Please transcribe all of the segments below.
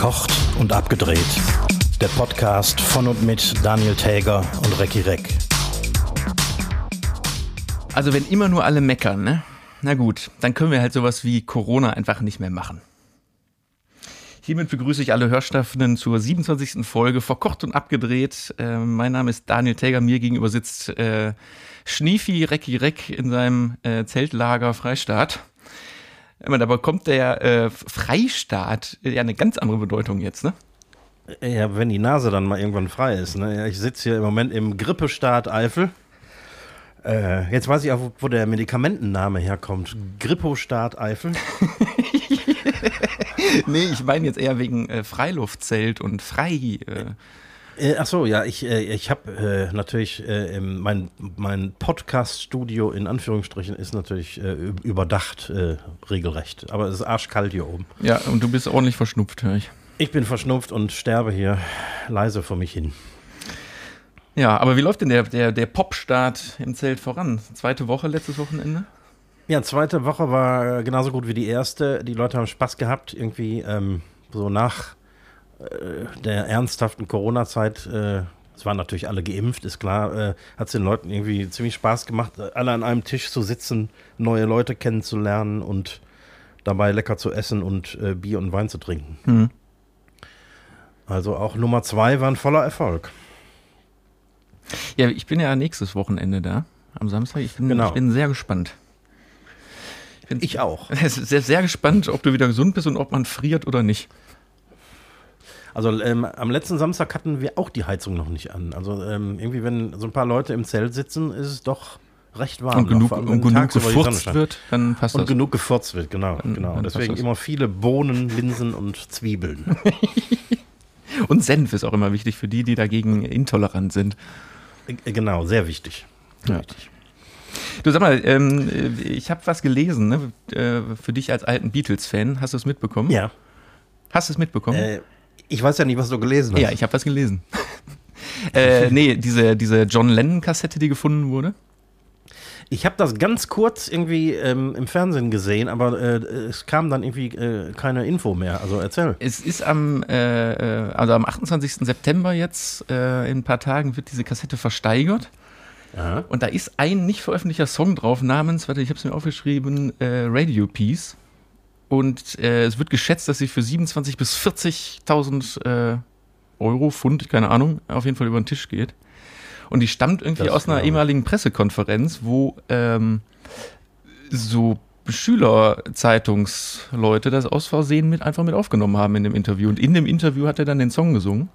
Verkocht und abgedreht. Der Podcast von und mit Daniel Täger und Recki Reck. Also wenn immer nur alle meckern, ne? Na gut, dann können wir halt sowas wie Corona einfach nicht mehr machen. Hiermit begrüße ich alle Hörstaffenden zur 27. Folge Verkocht und abgedreht. Äh, mein Name ist Daniel Täger, mir gegenüber sitzt äh, Schniefi Recki Reck in seinem äh, Zeltlager Freistaat. Aber dabei kommt der äh, Freistaat ja eine ganz andere Bedeutung jetzt, ne? Ja, wenn die Nase dann mal irgendwann frei ist. Ne? Ich sitze hier im Moment im Grippestaat Eifel. Äh, jetzt weiß ich auch, wo der Medikamentenname herkommt. Grippostaat Eifel. nee, ich meine jetzt eher wegen äh, Freiluftzelt und frei. Äh. Äh, ach so, ja, ich, äh, ich habe äh, natürlich äh, mein, mein Podcast-Studio in Anführungsstrichen ist natürlich äh, überdacht äh, regelrecht, aber es ist arschkalt hier oben. Ja, und du bist ordentlich verschnupft, höre ich. Ich bin verschnupft und sterbe hier leise vor mich hin. Ja, aber wie läuft denn der, der, der Popstart im Zelt voran? Zweite Woche, letztes Wochenende? Ja, zweite Woche war genauso gut wie die erste. Die Leute haben Spaß gehabt, irgendwie ähm, so nach der ernsthaften Corona-Zeit, äh, es waren natürlich alle geimpft, ist klar, äh, hat es den Leuten irgendwie ziemlich Spaß gemacht, alle an einem Tisch zu sitzen, neue Leute kennenzulernen und dabei lecker zu essen und äh, Bier und Wein zu trinken. Mhm. Also auch Nummer zwei war ein voller Erfolg. Ja, ich bin ja nächstes Wochenende da, am Samstag. Ich bin, genau. ich bin sehr gespannt. Ich, ich auch. Sehr, sehr gespannt, ob du wieder gesund bist und ob man friert oder nicht. Also ähm, am letzten Samstag hatten wir auch die Heizung noch nicht an. Also ähm, irgendwie, wenn so ein paar Leute im Zelt sitzen, ist es doch recht warm. Und genug, und genug gefurzt wird, dann passt und das. Und genug gefurzt wird, genau. Dann, genau. Dann Deswegen immer viele Bohnen, Linsen und Zwiebeln. und Senf ist auch immer wichtig für die, die dagegen intolerant sind. Äh, genau, sehr wichtig. Sehr ja. wichtig. Du sag mal, ähm, ich habe was gelesen, ne? Äh, für dich als alten Beatles-Fan. Hast du es mitbekommen? Ja. Hast du es mitbekommen? Äh, ich weiß ja nicht, was du gelesen hast. Ja, ich habe was gelesen. äh, nee, diese, diese John Lennon-Kassette, die gefunden wurde. Ich habe das ganz kurz irgendwie ähm, im Fernsehen gesehen, aber äh, es kam dann irgendwie äh, keine Info mehr. Also erzähl. Es ist am, äh, äh also am 28. September jetzt, äh, in ein paar Tagen, wird diese Kassette versteigert. Aha. Und da ist ein nicht veröffentlichter Song drauf namens, warte, ich habe es mir aufgeschrieben, äh, Radio Peace. Und äh, es wird geschätzt, dass sie für 27.000 bis 40.000 äh, Euro, Pfund, keine Ahnung, auf jeden Fall über den Tisch geht. Und die stammt irgendwie das aus einer ehemaligen Pressekonferenz, wo ähm, so Schülerzeitungsleute das aus Versehen mit einfach mit aufgenommen haben in dem Interview. Und in dem Interview hat er dann den Song gesungen.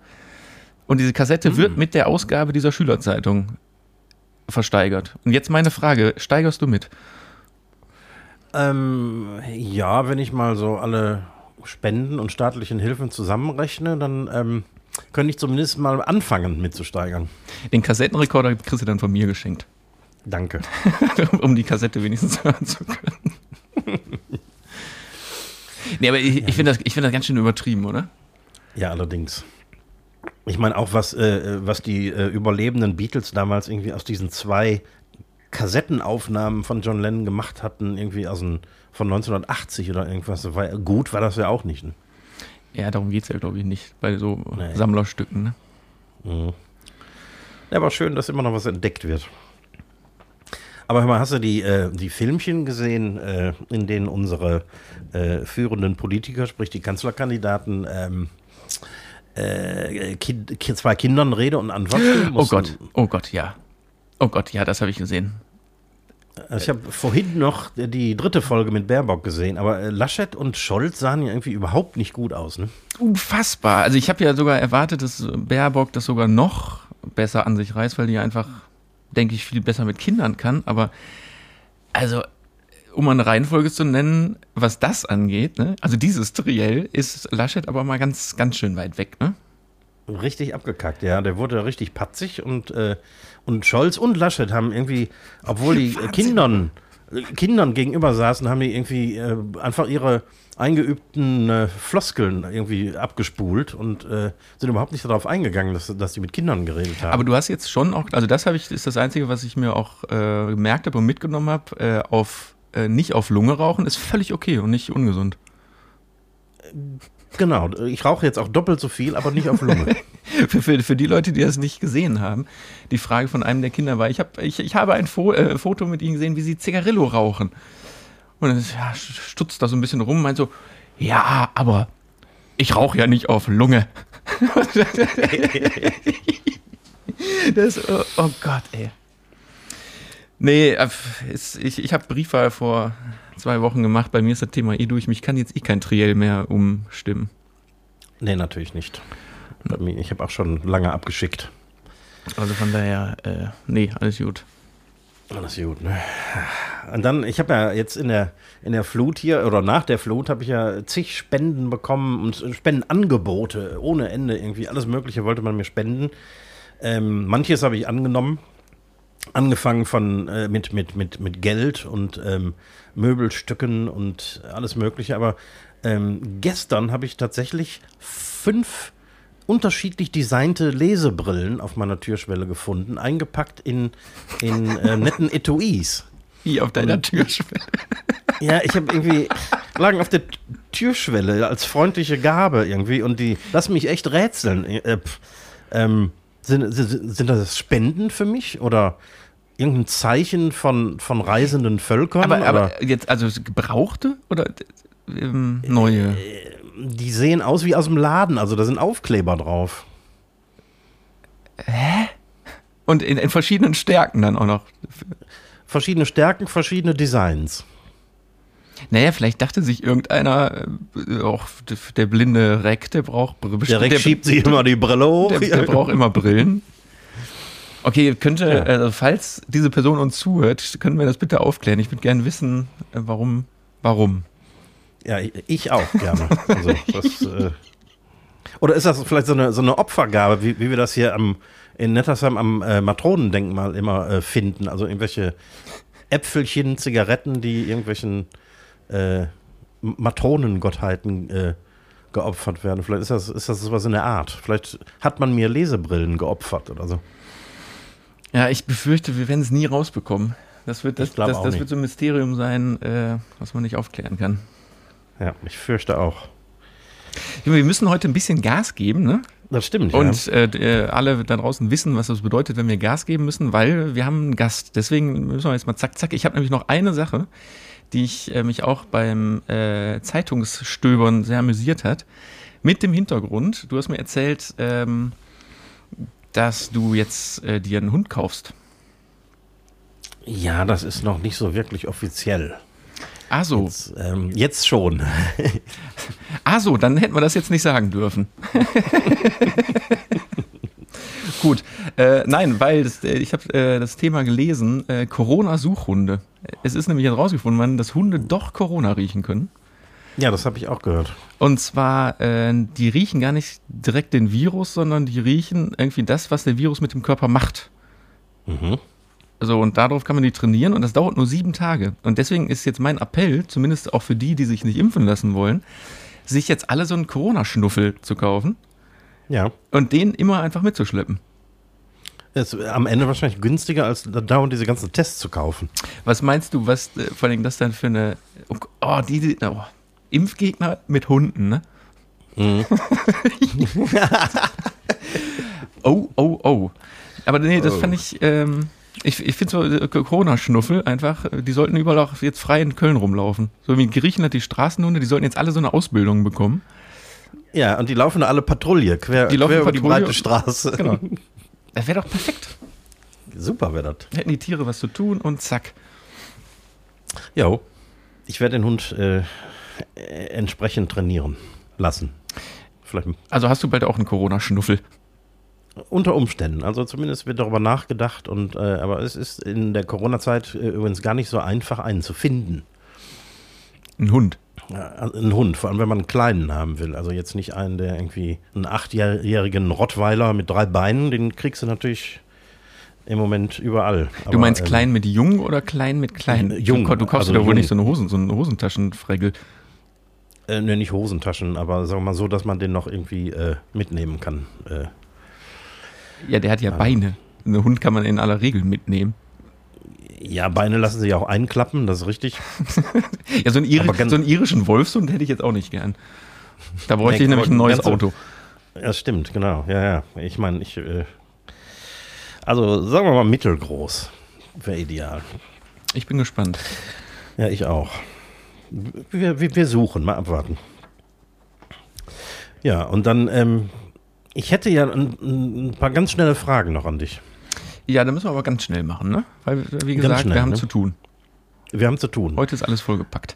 Und diese Kassette mhm. wird mit der Ausgabe dieser Schülerzeitung versteigert. Und jetzt meine Frage: Steigerst du mit? Ähm, ja, wenn ich mal so alle Spenden und staatlichen Hilfen zusammenrechne, dann ähm, könnte ich zumindest mal anfangen mitzusteigern. Den Kassettenrekorder kriegst du dann von mir geschenkt. Danke. um die Kassette wenigstens hören zu können. nee, aber ich, ich finde das, find das ganz schön übertrieben, oder? Ja, allerdings. Ich meine auch, was, äh, was die äh, überlebenden Beatles damals irgendwie aus diesen zwei Kassettenaufnahmen von John Lennon gemacht hatten, irgendwie aus ein, von 1980 oder irgendwas. War, gut war das ja auch nicht. Ne? Ja, darum geht es ja, glaube ich, nicht. Bei so nee. Sammlerstücken. Ne? Mhm. Ja, aber schön, dass immer noch was entdeckt wird. Aber hör mal, hast du die, äh, die Filmchen gesehen, äh, in denen unsere äh, führenden Politiker, sprich die Kanzlerkandidaten, ähm, äh, kind, zwei Kindern Rede und Antwort stellen Oh Gott, oh Gott, ja. Oh Gott, ja, das habe ich gesehen. Also ich habe vorhin noch die dritte Folge mit Baerbock gesehen, aber äh, Laschet und Scholz sahen ja irgendwie überhaupt nicht gut aus. Ne? Unfassbar. Also ich habe ja sogar erwartet, dass Baerbock das sogar noch besser an sich reißt, weil die einfach, denke ich, viel besser mit Kindern kann. Aber also, um eine Reihenfolge zu nennen, was das angeht, ne? also dieses Triell, ist Laschet aber mal ganz, ganz schön weit weg. Ne? Richtig abgekackt, ja. Der wurde richtig patzig und, äh, und Scholz und Laschet haben irgendwie, obwohl die Wahnsinn. Kindern, Kindern gegenüber saßen, haben die irgendwie äh, einfach ihre eingeübten äh, Floskeln irgendwie abgespult und äh, sind überhaupt nicht darauf eingegangen, dass, dass die mit Kindern geredet haben. Aber du hast jetzt schon auch, also das habe ich, ist das Einzige, was ich mir auch äh, gemerkt habe und mitgenommen habe, äh, auf äh, nicht auf Lunge rauchen ist völlig okay und nicht ungesund. Genau, ich rauche jetzt auch doppelt so viel, aber nicht auf Lunge. für, für, für, die Leute, die das nicht gesehen haben, die Frage von einem der Kinder war, ich, hab, ich, ich habe ein Fo äh, Foto mit ihnen gesehen, wie sie Zigarillo rauchen. Und dann ja, stutzt da so ein bisschen rum und meint so, ja, aber ich rauche ja nicht auf Lunge. das, oh, oh, Gott, ey. Nee, äh, ich, ich habe Briefwahl vor zwei Wochen gemacht. Bei mir ist das Thema eh durch. Mich kann jetzt eh kein Triell mehr umstimmen. Nee, natürlich nicht. Ich habe auch schon lange abgeschickt. Also von daher, äh, nee, alles gut. Alles gut, ne? Und dann, ich habe ja jetzt in der, in der Flut hier, oder nach der Flut, habe ich ja zig Spenden bekommen und Spendenangebote ohne Ende irgendwie. Alles Mögliche wollte man mir spenden. Ähm, manches habe ich angenommen. Angefangen von äh, mit, mit, mit, mit Geld und ähm, Möbelstücken und alles Mögliche. Aber ähm, gestern habe ich tatsächlich fünf unterschiedlich designte Lesebrillen auf meiner Türschwelle gefunden, eingepackt in, in äh, netten Etuis. Wie auf deiner Türschwelle? Ja, ich habe irgendwie, lagen auf der Türschwelle als freundliche Gabe irgendwie und die lassen mich echt rätseln. Äh, ähm, sind, sind, das Spenden für mich oder irgendein Zeichen von, von reisenden Völkern? Aber, aber jetzt, also gebrauchte oder ähm, neue? Äh, die sehen aus wie aus dem Laden, also da sind Aufkleber drauf. Hä? Und in, in verschiedenen Stärken dann auch noch. Verschiedene Stärken, verschiedene Designs. Naja, vielleicht dachte sich irgendeiner, äh, auch der blinde Reck, der braucht bestimmt. Der Reck schiebt sich immer die Brille hoch. Der, der braucht immer Brillen. Okay, könnte, ja. also falls diese Person uns zuhört, können wir das bitte aufklären. Ich würde gerne wissen, äh, warum, warum. Ja, ich auch gerne. Also, das, äh, oder ist das vielleicht so eine, so eine Opfergabe, wie, wie wir das hier am, in Nettersheim am äh, Matronendenkmal immer äh, finden? Also irgendwelche Äpfelchen, Zigaretten, die irgendwelchen äh, Matronengottheiten äh, geopfert werden. Vielleicht ist das, ist das sowas in der Art. Vielleicht hat man mir Lesebrillen geopfert oder so. Ja, ich befürchte, wir werden es nie rausbekommen. Das wird, das, das, das wird so ein Mysterium sein, äh, was man nicht aufklären kann. Ja, ich fürchte auch. Wir müssen heute ein bisschen Gas geben, ne? Das stimmt. Und ja. äh, alle da draußen wissen, was das bedeutet, wenn wir Gas geben müssen, weil wir haben einen Gast. Deswegen müssen wir jetzt mal zack, zack. Ich habe nämlich noch eine Sache, die ich, äh, mich auch beim äh, Zeitungsstöbern sehr amüsiert hat. Mit dem Hintergrund, du hast mir erzählt, ähm, dass du jetzt äh, dir einen Hund kaufst. Ja, das ist noch nicht so wirklich offiziell. Ah so. Jetzt, ähm, jetzt schon. ah so, dann hätten wir das jetzt nicht sagen dürfen. Gut, äh, nein, weil das, äh, ich habe äh, das Thema gelesen, äh, Corona-Suchhunde. Es ist nämlich herausgefunden worden, dass Hunde doch Corona riechen können. Ja, das habe ich auch gehört. Und zwar, äh, die riechen gar nicht direkt den Virus, sondern die riechen irgendwie das, was der Virus mit dem Körper macht. Mhm. Also, und darauf kann man die trainieren und das dauert nur sieben Tage. Und deswegen ist jetzt mein Appell, zumindest auch für die, die sich nicht impfen lassen wollen, sich jetzt alle so einen Corona-Schnuffel zu kaufen. Ja. Und den immer einfach mitzuschleppen. Ist am Ende wahrscheinlich günstiger, als dauernd diese ganzen Tests zu kaufen. Was meinst du, was äh, vor allem das dann für eine. Oh, die, oh, Impfgegner mit Hunden, ne? Mhm. oh, oh, oh. Aber nee, das oh. fand ich. Ähm, ich, ich finde so äh, Corona-Schnuffel einfach, die sollten überall auch jetzt frei in Köln rumlaufen. So wie in Griechenland die Straßenhunde, die sollten jetzt alle so eine Ausbildung bekommen. Ja, und die laufen alle Patrouille, quer, die quer über die breite Straße. Genau. Das wäre doch perfekt. Super wäre das. Hätten die Tiere was zu tun und zack. Jo. Ich werde den Hund äh, entsprechend trainieren lassen. Vielleicht. Also hast du bald auch einen Corona-Schnuffel? Unter Umständen. Also zumindest wird darüber nachgedacht. Und, äh, aber es ist in der Corona-Zeit äh, übrigens gar nicht so einfach, einen zu finden. Ein Hund. Ein Hund, vor allem wenn man einen kleinen haben will. Also jetzt nicht einen, der irgendwie einen achtjährigen Rottweiler mit drei Beinen, den kriegst du natürlich im Moment überall. Aber, du meinst ähm, klein mit jung oder klein mit klein? Jung. Du, du kaufst also da wohl nicht so eine Hosen, so eine Hosentaschenfregel. Äh, ne, nicht Hosentaschen, aber sagen wir mal so, dass man den noch irgendwie äh, mitnehmen kann. Äh, ja, der hat ja, ja Beine. Ein Hund kann man in aller Regel mitnehmen. Ja, Beine lassen sich auch einklappen, das ist richtig. ja, so einen, Iri so einen irischen Wolfshund hätte ich jetzt auch nicht gern. Da bräuchte ich nämlich ein neues Auto. Ja, stimmt, genau. Ja, ja. Ich meine, ich. Äh, also sagen wir mal mittelgroß. Wäre ideal. Ich bin gespannt. Ja, ich auch. Wir, wir, wir suchen, mal abwarten. Ja, und dann, ähm, ich hätte ja ein, ein, paar ganz schnelle Fragen noch an dich. Ja, da müssen wir aber ganz schnell machen, ne? Weil, wie gesagt, schnell, wir haben ne? zu tun. Wir haben zu tun. Heute ist alles vollgepackt.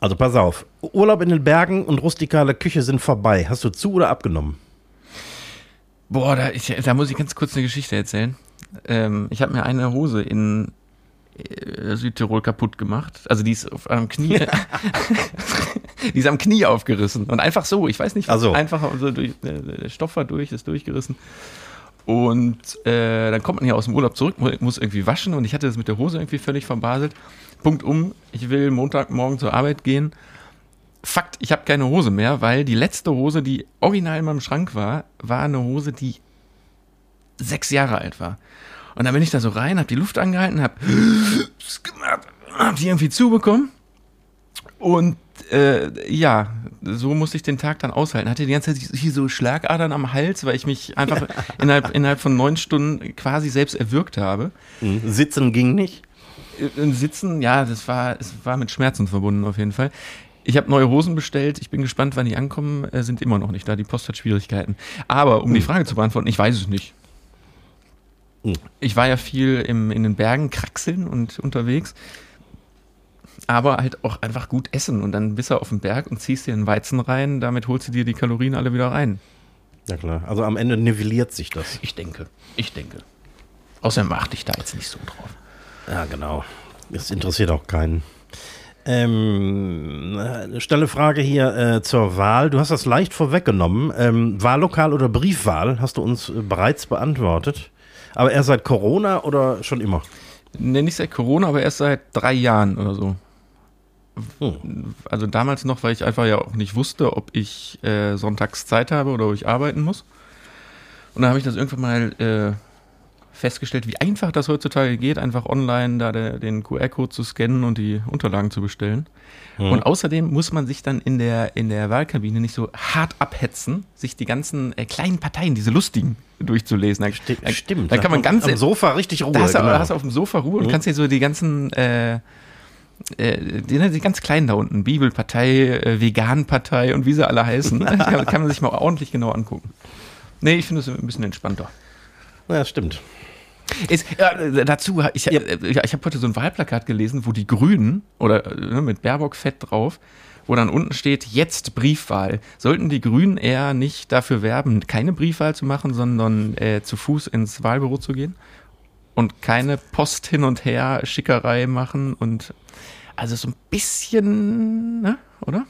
Also pass auf. Urlaub in den Bergen und rustikale Küche sind vorbei. Hast du zu oder abgenommen? Boah, da, ich, da muss ich ganz kurz eine Geschichte erzählen. Ähm, ich habe mir eine Hose in äh, Südtirol kaputt gemacht. Also die ist auf einem Knie, die ist am Knie aufgerissen und einfach so. Ich weiß nicht, was also. einfach so durch, äh, der Stoff war durch, ist durchgerissen. Und äh, dann kommt man hier aus dem Urlaub zurück, muss irgendwie waschen und ich hatte das mit der Hose irgendwie völlig verbaselt. Punkt um, ich will Montagmorgen zur Arbeit gehen. Fakt, ich habe keine Hose mehr, weil die letzte Hose, die original in meinem Schrank war, war eine Hose, die sechs Jahre alt war. Und dann bin ich da so rein, hab die Luft angehalten, hab, hab die irgendwie zubekommen. Und äh, ja, so musste ich den Tag dann aushalten. Hatte die ganze Zeit hier so Schlagadern am Hals, weil ich mich einfach innerhalb, innerhalb von neun Stunden quasi selbst erwürgt habe. Mhm. Sitzen ging nicht? Äh, Sitzen, ja, das war, es war mit Schmerzen verbunden auf jeden Fall. Ich habe neue Hosen bestellt. Ich bin gespannt, wann die ankommen. Äh, sind immer noch nicht da. Die Post hat Schwierigkeiten. Aber um die hm. Frage zu beantworten, ich weiß es nicht. Hm. Ich war ja viel im, in den Bergen kraxeln und unterwegs. Aber halt auch einfach gut essen. Und dann bist du auf dem Berg und ziehst dir einen Weizen rein. Damit holst du dir die Kalorien alle wieder rein. Ja, klar. Also am Ende nivelliert sich das. Ich denke. Ich denke. Außerdem achte ich da jetzt nicht so drauf. Ja, genau. Das interessiert auch keinen. Ähm, eine schnelle Frage hier äh, zur Wahl. Du hast das leicht vorweggenommen. Ähm, Wahllokal oder Briefwahl hast du uns äh, bereits beantwortet. Aber erst seit Corona oder schon immer? Nee, nicht seit Corona, aber erst seit drei Jahren oder so. Hm. Also damals noch, weil ich einfach ja auch nicht wusste, ob ich äh, sonntags Zeit habe oder ob ich arbeiten muss. Und dann habe ich das irgendwann mal äh, festgestellt, wie einfach das heutzutage geht, einfach online da de, den QR-Code zu scannen und die Unterlagen zu bestellen. Mhm. Und außerdem muss man sich dann in der, in der Wahlkabine nicht so hart abhetzen, sich die ganzen äh, kleinen Parteien, diese lustigen, durchzulesen. Da, Sti da, stimmt. Da kann man ganz am Sofa richtig Ruhe. Da hast, du, genau. hast du auf dem Sofa Ruhe mhm. und kannst dir so die ganzen äh, äh, die, die, ganz kleinen da unten, Bibelpartei, äh, Veganpartei und wie sie alle heißen, da kann man sich mal ordentlich genau angucken. Nee, ich finde es ein bisschen entspannter. Ja, stimmt. Ist, äh, dazu, ich, ja. äh, ich habe heute so ein Wahlplakat gelesen, wo die Grünen, oder äh, mit Baerbock fett drauf, wo dann unten steht, jetzt Briefwahl. Sollten die Grünen eher nicht dafür werben, keine Briefwahl zu machen, sondern äh, zu Fuß ins Wahlbüro zu gehen? Und keine Post hin und her, Schickerei machen und also so ein bisschen, ne, oder?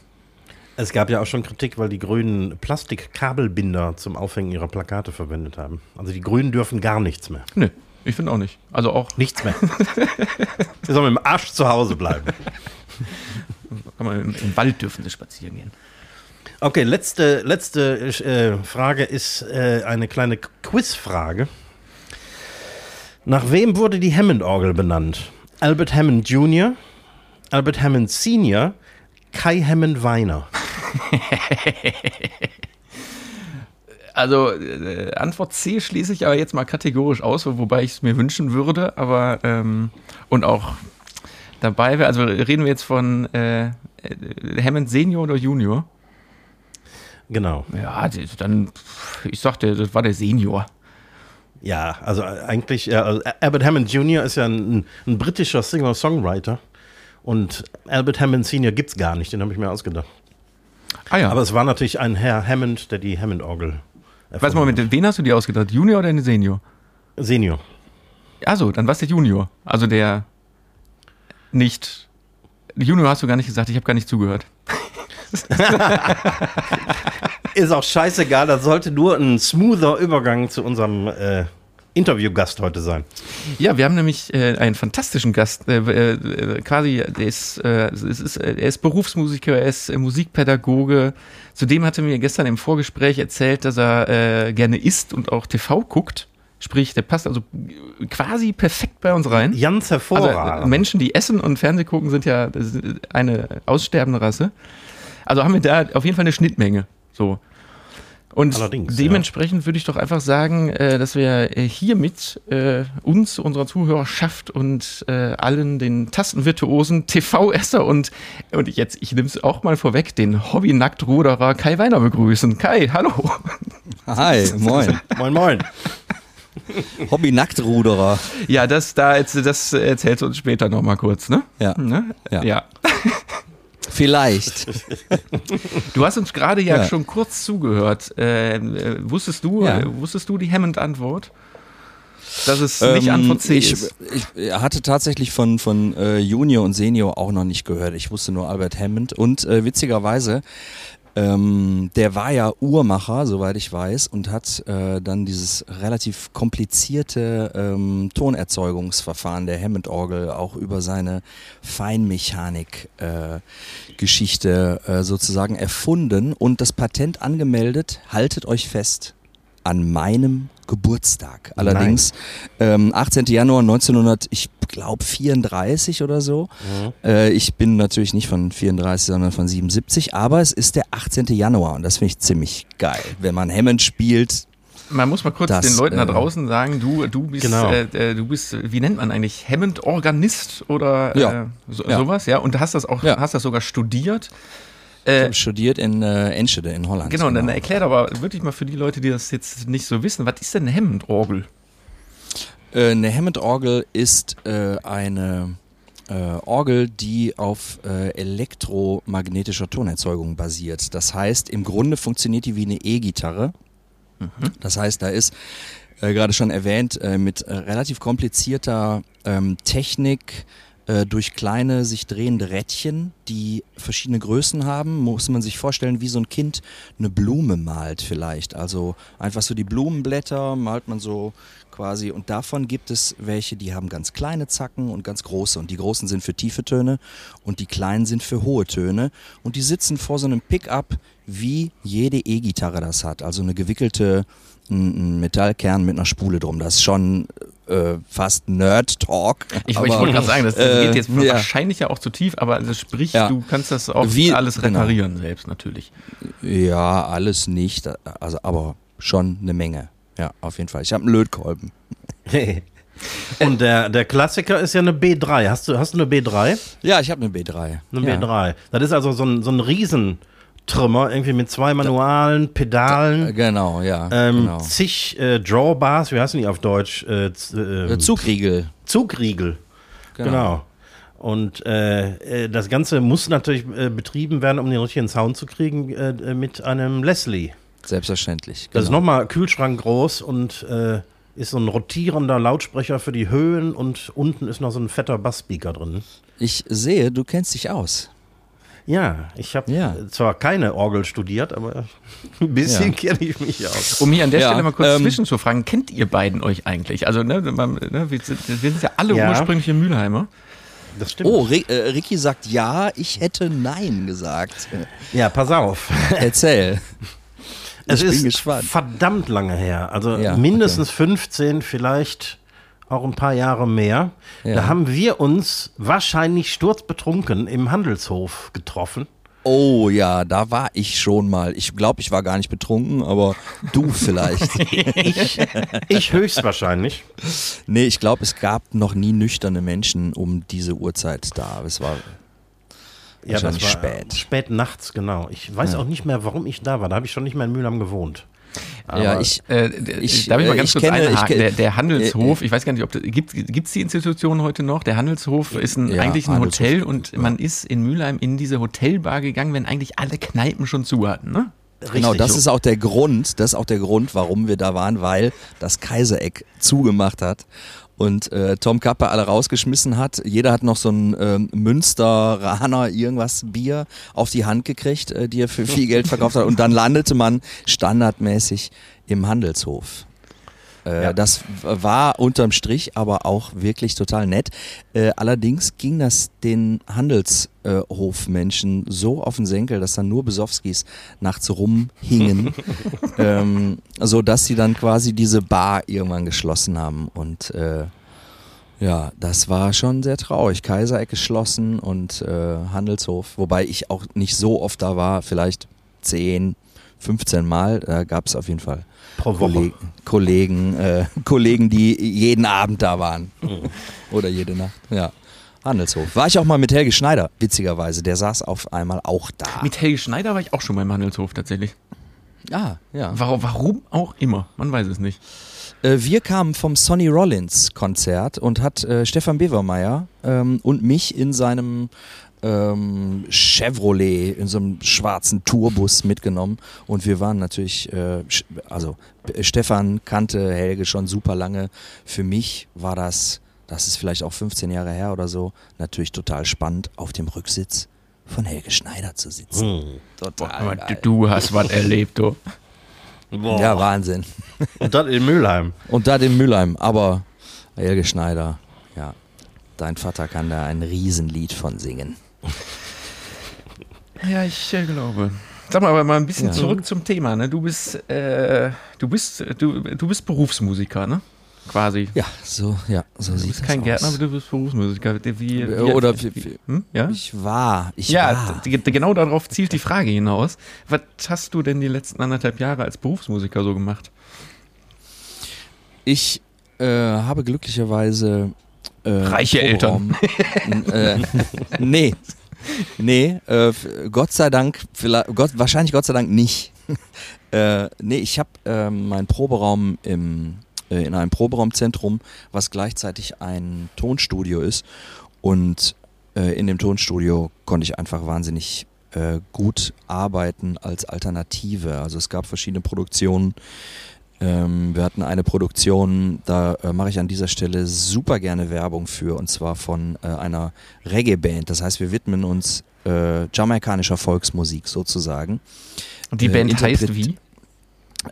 Es gab ja auch schon Kritik, weil die Grünen Plastikkabelbinder zum Aufhängen ihrer Plakate verwendet haben. Also die Grünen dürfen gar nichts mehr. Nö. Ich finde auch nicht. Also auch. Nichts mehr. Sie sollen mit dem Arsch zu Hause bleiben. Im, Im, Wald dürfen sie spazieren gehen. Okay, letzte, letzte äh, Frage ist äh, eine kleine Quizfrage. Nach wem wurde die Hammond-Orgel benannt? Albert Hammond Jr., Albert Hammond Sr., Kai Hammond Weiner. Also äh, Antwort C schließe ich aber jetzt mal kategorisch aus, wobei ich es mir wünschen würde, aber ähm, und auch dabei wäre, also reden wir jetzt von äh, Hammond Senior oder Junior? Genau. Ja, dann, ich sagte, das war der Senior. Ja, also eigentlich, ja, also Albert Hammond Jr. ist ja ein, ein britischer Singer-Songwriter und Albert Hammond Senior gibt es gar nicht, den habe ich mir ausgedacht. Ah ja. Aber es war natürlich ein Herr Hammond, der die Hammond-Orgel Warte mal, mit wen hast du die ausgedacht? Junior oder eine Senior? Senior. Also, dann war es der Junior. Also der nicht. Junior hast du gar nicht gesagt, ich habe gar nicht zugehört. Ist auch scheißegal, das sollte nur ein smoother Übergang zu unserem äh, Interviewgast heute sein. Ja, wir haben nämlich äh, einen fantastischen Gast. Äh, äh, quasi, der ist, äh, ist, er ist Berufsmusiker, er ist äh, Musikpädagoge. Zudem hatte mir gestern im Vorgespräch erzählt, dass er äh, gerne isst und auch TV guckt. Sprich, der passt also quasi perfekt bei uns rein. Ganz hervorragend. Also, Menschen, die essen und Fernseh gucken, sind ja eine aussterbende Rasse. Also haben wir da auf jeden Fall eine Schnittmenge. So. Und Allerdings, dementsprechend ja. würde ich doch einfach sagen, äh, dass wir äh, hiermit äh, uns, unserer Zuhörerschaft und äh, allen den Tastenvirtuosen, TV-Esser und, und jetzt, ich nehme es auch mal vorweg, den Hobby-Nacktruderer Kai Weiner begrüßen. Kai, hallo. Hi, moin. moin, moin. Hobby-Nacktruderer. Ja, das, da, das erzählst du uns später nochmal kurz, ne? Ja. Ne? Ja. ja. Vielleicht. Du hast uns gerade ja, ja, schon kurz zugehört. Äh, äh wusstest du, ja. äh, wusstest du die Hammond-Antwort? Dass es ähm, nicht Antwort C ich, ist. Ich hatte tatsächlich von, von äh, Junior und Senior auch noch nicht gehört. Ich wusste nur Albert Hammond. Und äh, witzigerweise ähm, der war ja Uhrmacher, soweit ich weiß, und hat äh, dann dieses relativ komplizierte ähm, Tonerzeugungsverfahren der Hammond-Orgel auch über seine Feinmechanik-Geschichte äh, äh, sozusagen erfunden und das Patent angemeldet. Haltet euch fest an meinem Geburtstag. Allerdings ähm, 18. Januar 1900, ich glaube 34 oder so. Mhm. Äh, ich bin natürlich nicht von 34, sondern von 77, aber es ist der 18. Januar und das finde ich ziemlich geil. Wenn man Hammond spielt, man muss mal kurz das, den Leuten da äh, draußen sagen, du, du bist, genau. äh, äh du bist, wie nennt man eigentlich, Hammond-Organist oder ja. äh, so, ja. sowas, ja? Und hast das auch, ja. hast das sogar studiert. Äh, ich habe studiert in äh, Enschede in Holland. Genau, genau. dann erklärt aber wirklich mal für die Leute, die das jetzt nicht so wissen, was ist denn eine Hammond-Orgel? Äh, eine Hammond-Orgel ist äh, eine äh, Orgel, die auf äh, elektromagnetischer Tonerzeugung basiert. Das heißt, im Grunde funktioniert die wie eine E-Gitarre. Mhm. Das heißt, da ist äh, gerade schon erwähnt, äh, mit relativ komplizierter ähm, Technik, äh, durch kleine sich drehende Rädchen, die verschiedene Größen haben, muss man sich vorstellen, wie so ein Kind eine Blume malt vielleicht. Also einfach so die Blumenblätter malt man so quasi und davon gibt es welche, die haben ganz kleine Zacken und ganz große. Und die großen sind für tiefe Töne und die kleinen sind für hohe Töne. Und die sitzen vor so einem Pickup, wie jede E-Gitarre das hat, also eine gewickelte ein Metallkern mit einer Spule drum. Das ist schon äh, fast Nerd-Talk. Ich, ich wollte gerade sagen, das, das äh, geht jetzt ja. wahrscheinlich ja auch zu tief, aber also sprich, ja. du kannst das auch Wie, alles genau. reparieren genau. selbst natürlich. Ja, alles nicht, also aber schon eine Menge. Ja, auf jeden Fall. Ich habe einen Lötkolben. Und der, der Klassiker ist ja eine B3. Hast du, hast du eine B3? Ja, ich habe eine B3. Eine ja. B3. Das ist also so ein, so ein Riesen. Trümmer, irgendwie mit zwei Manualen, Pedalen. Da, genau, ja. Ähm, genau. Zig äh, Drawbars, wie heißen die auf Deutsch? Äh, äh, Zugriegel. Zugriegel. Genau. genau. Und äh, äh, das Ganze muss natürlich äh, betrieben werden, um den richtigen Sound zu kriegen, mit einem Leslie. Selbstverständlich. Genau. Das ist genau. nochmal Kühlschrank groß und ist so ein rotierender Lautsprecher für die Höhen und unten ist noch so ein fetter Bassspeaker drin. Ich sehe, du kennst dich aus. Ja, ich habe ja. zwar keine Orgel studiert, aber ein bisschen ja. kenne ich mich aus. Um hier an der ja, Stelle mal kurz ähm, zwischenzufragen, kennt ihr beiden euch eigentlich? Also, ne, man, ne, wir, sind, wir, sind, ja alle ja. ursprüngliche Mülheimer. Das stimmt. Oh, Rick, äh, Ricky sagt ja, ich hätte Nein gesagt. Ja, pass auf. Erzähl. Ich es ist gespannt. verdammt lange her. Also mindestens okay. 15, vielleicht auch ein paar Jahre mehr. Ja. Da haben wir uns wahrscheinlich sturzbetrunken im Handelshof getroffen. Oh ja, da war ich schon mal. Ich glaube, ich war gar nicht betrunken, aber du vielleicht. ich, ich höchstwahrscheinlich. Nee, ich glaube, es gab noch nie nüchterne Menschen um diese Uhrzeit da. Es war ja, das war spät. Spät nachts, genau. Ich weiß ja. auch nicht mehr, warum ich da war. Da habe ich schon nicht mehr in Mühlheim gewohnt. Aber ja, ich, äh, ich, darf ich mal äh, ganz kurz kenne, einhaken? Der, der, Handelshof, äh, ich weiß gar nicht, ob gibt es die Institution heute noch? Der Handelshof ist ein, ja, eigentlich ein Hotel und man ist in Mülheim in diese Hotelbar gegangen, wenn eigentlich alle Kneipen schon zu hatten, ne? Richtig. Genau, das ist auch der Grund, das ist auch der Grund, warum wir da waren, weil das Kaisereck zugemacht hat und äh, Tom Kappe alle rausgeschmissen hat. Jeder hat noch so ein ähm, Münsteraner irgendwas Bier auf die Hand gekriegt, äh, die er für viel Geld verkauft hat. Und dann landete man standardmäßig im Handelshof. Äh, ja. Das war unterm Strich aber auch wirklich total nett. Äh, allerdings ging das den Handelshofmenschen so auf den Senkel, dass dann nur Besowskis nachts rumhingen, ähm, so dass sie dann quasi diese Bar irgendwann geschlossen haben und äh, Ja, das war schon sehr traurig. Kaisereck geschlossen und äh, Handelshof, wobei ich auch nicht so oft da war, vielleicht 10, 15 Mal. Da gab es auf jeden Fall Pro Woche. Kolleg Kollegen, äh, Kollegen, die jeden Abend da waren. Oder jede Nacht. Ja. Handelshof. War ich auch mal mit Helge Schneider, witzigerweise. Der saß auf einmal auch da. Mit Helge Schneider war ich auch schon mal im Handelshof tatsächlich. ah, ja. Warum, warum auch immer, man weiß es nicht. Äh, wir kamen vom Sonny Rollins Konzert und hat äh, Stefan Bevermeier ähm, und mich in seinem ähm, Chevrolet, in so einem schwarzen Tourbus mitgenommen. Und wir waren natürlich, äh, also Stefan kannte Helge schon super lange. Für mich war das, das ist vielleicht auch 15 Jahre her oder so, natürlich total spannend, auf dem Rücksitz von Helge Schneider zu sitzen. Hm. Total Aber geil. du hast was erlebt, du. Boah. Ja, Wahnsinn. Und das in Mülheim. Und da den Mülheim, aber Helge Schneider, ja, dein Vater kann da ein Riesenlied von singen. Ja, ich äh, glaube. Sag mal, aber mal ein bisschen Ja. zurück zum Thema. Ne? Du bist, äh, du bist, du, du bist Berufsmusiker, ne? Quasi. Ja, so, ja, so Du bist kein aus. Gärtner, aber du bist Berufsmusiker. Wie, wie, Äh, oder wie- wie- hm? ja? Ich war, ich ja, war. genau darauf zielt die Frage hinaus. Was hast du denn die letzten anderthalb Jahre als Berufsmusiker so gemacht? Ich äh, habe glücklicherweise äh, Reiche Proberaum- äh, nee. Nee, äh, Gott sei Dank, vielleicht, Gott, wahrscheinlich Gott sei Dank nicht. äh, nee, ich habe äh, meinen Proberaum im, äh, in einem Proberaumzentrum, was gleichzeitig ein Tonstudio ist. Und äh, in dem Tonstudio konnte ich einfach wahnsinnig äh, gut arbeiten als Alternative. Also es gab verschiedene Produktionen. Ähm, wir hatten eine Produktion, da äh, mache ich an dieser Stelle super gerne Werbung für, und zwar von äh, einer Reggae-Band. Das heißt, wir widmen uns äh, jamaikanischer Volksmusik sozusagen. Und die Äh, Band heißt Interpret- wie?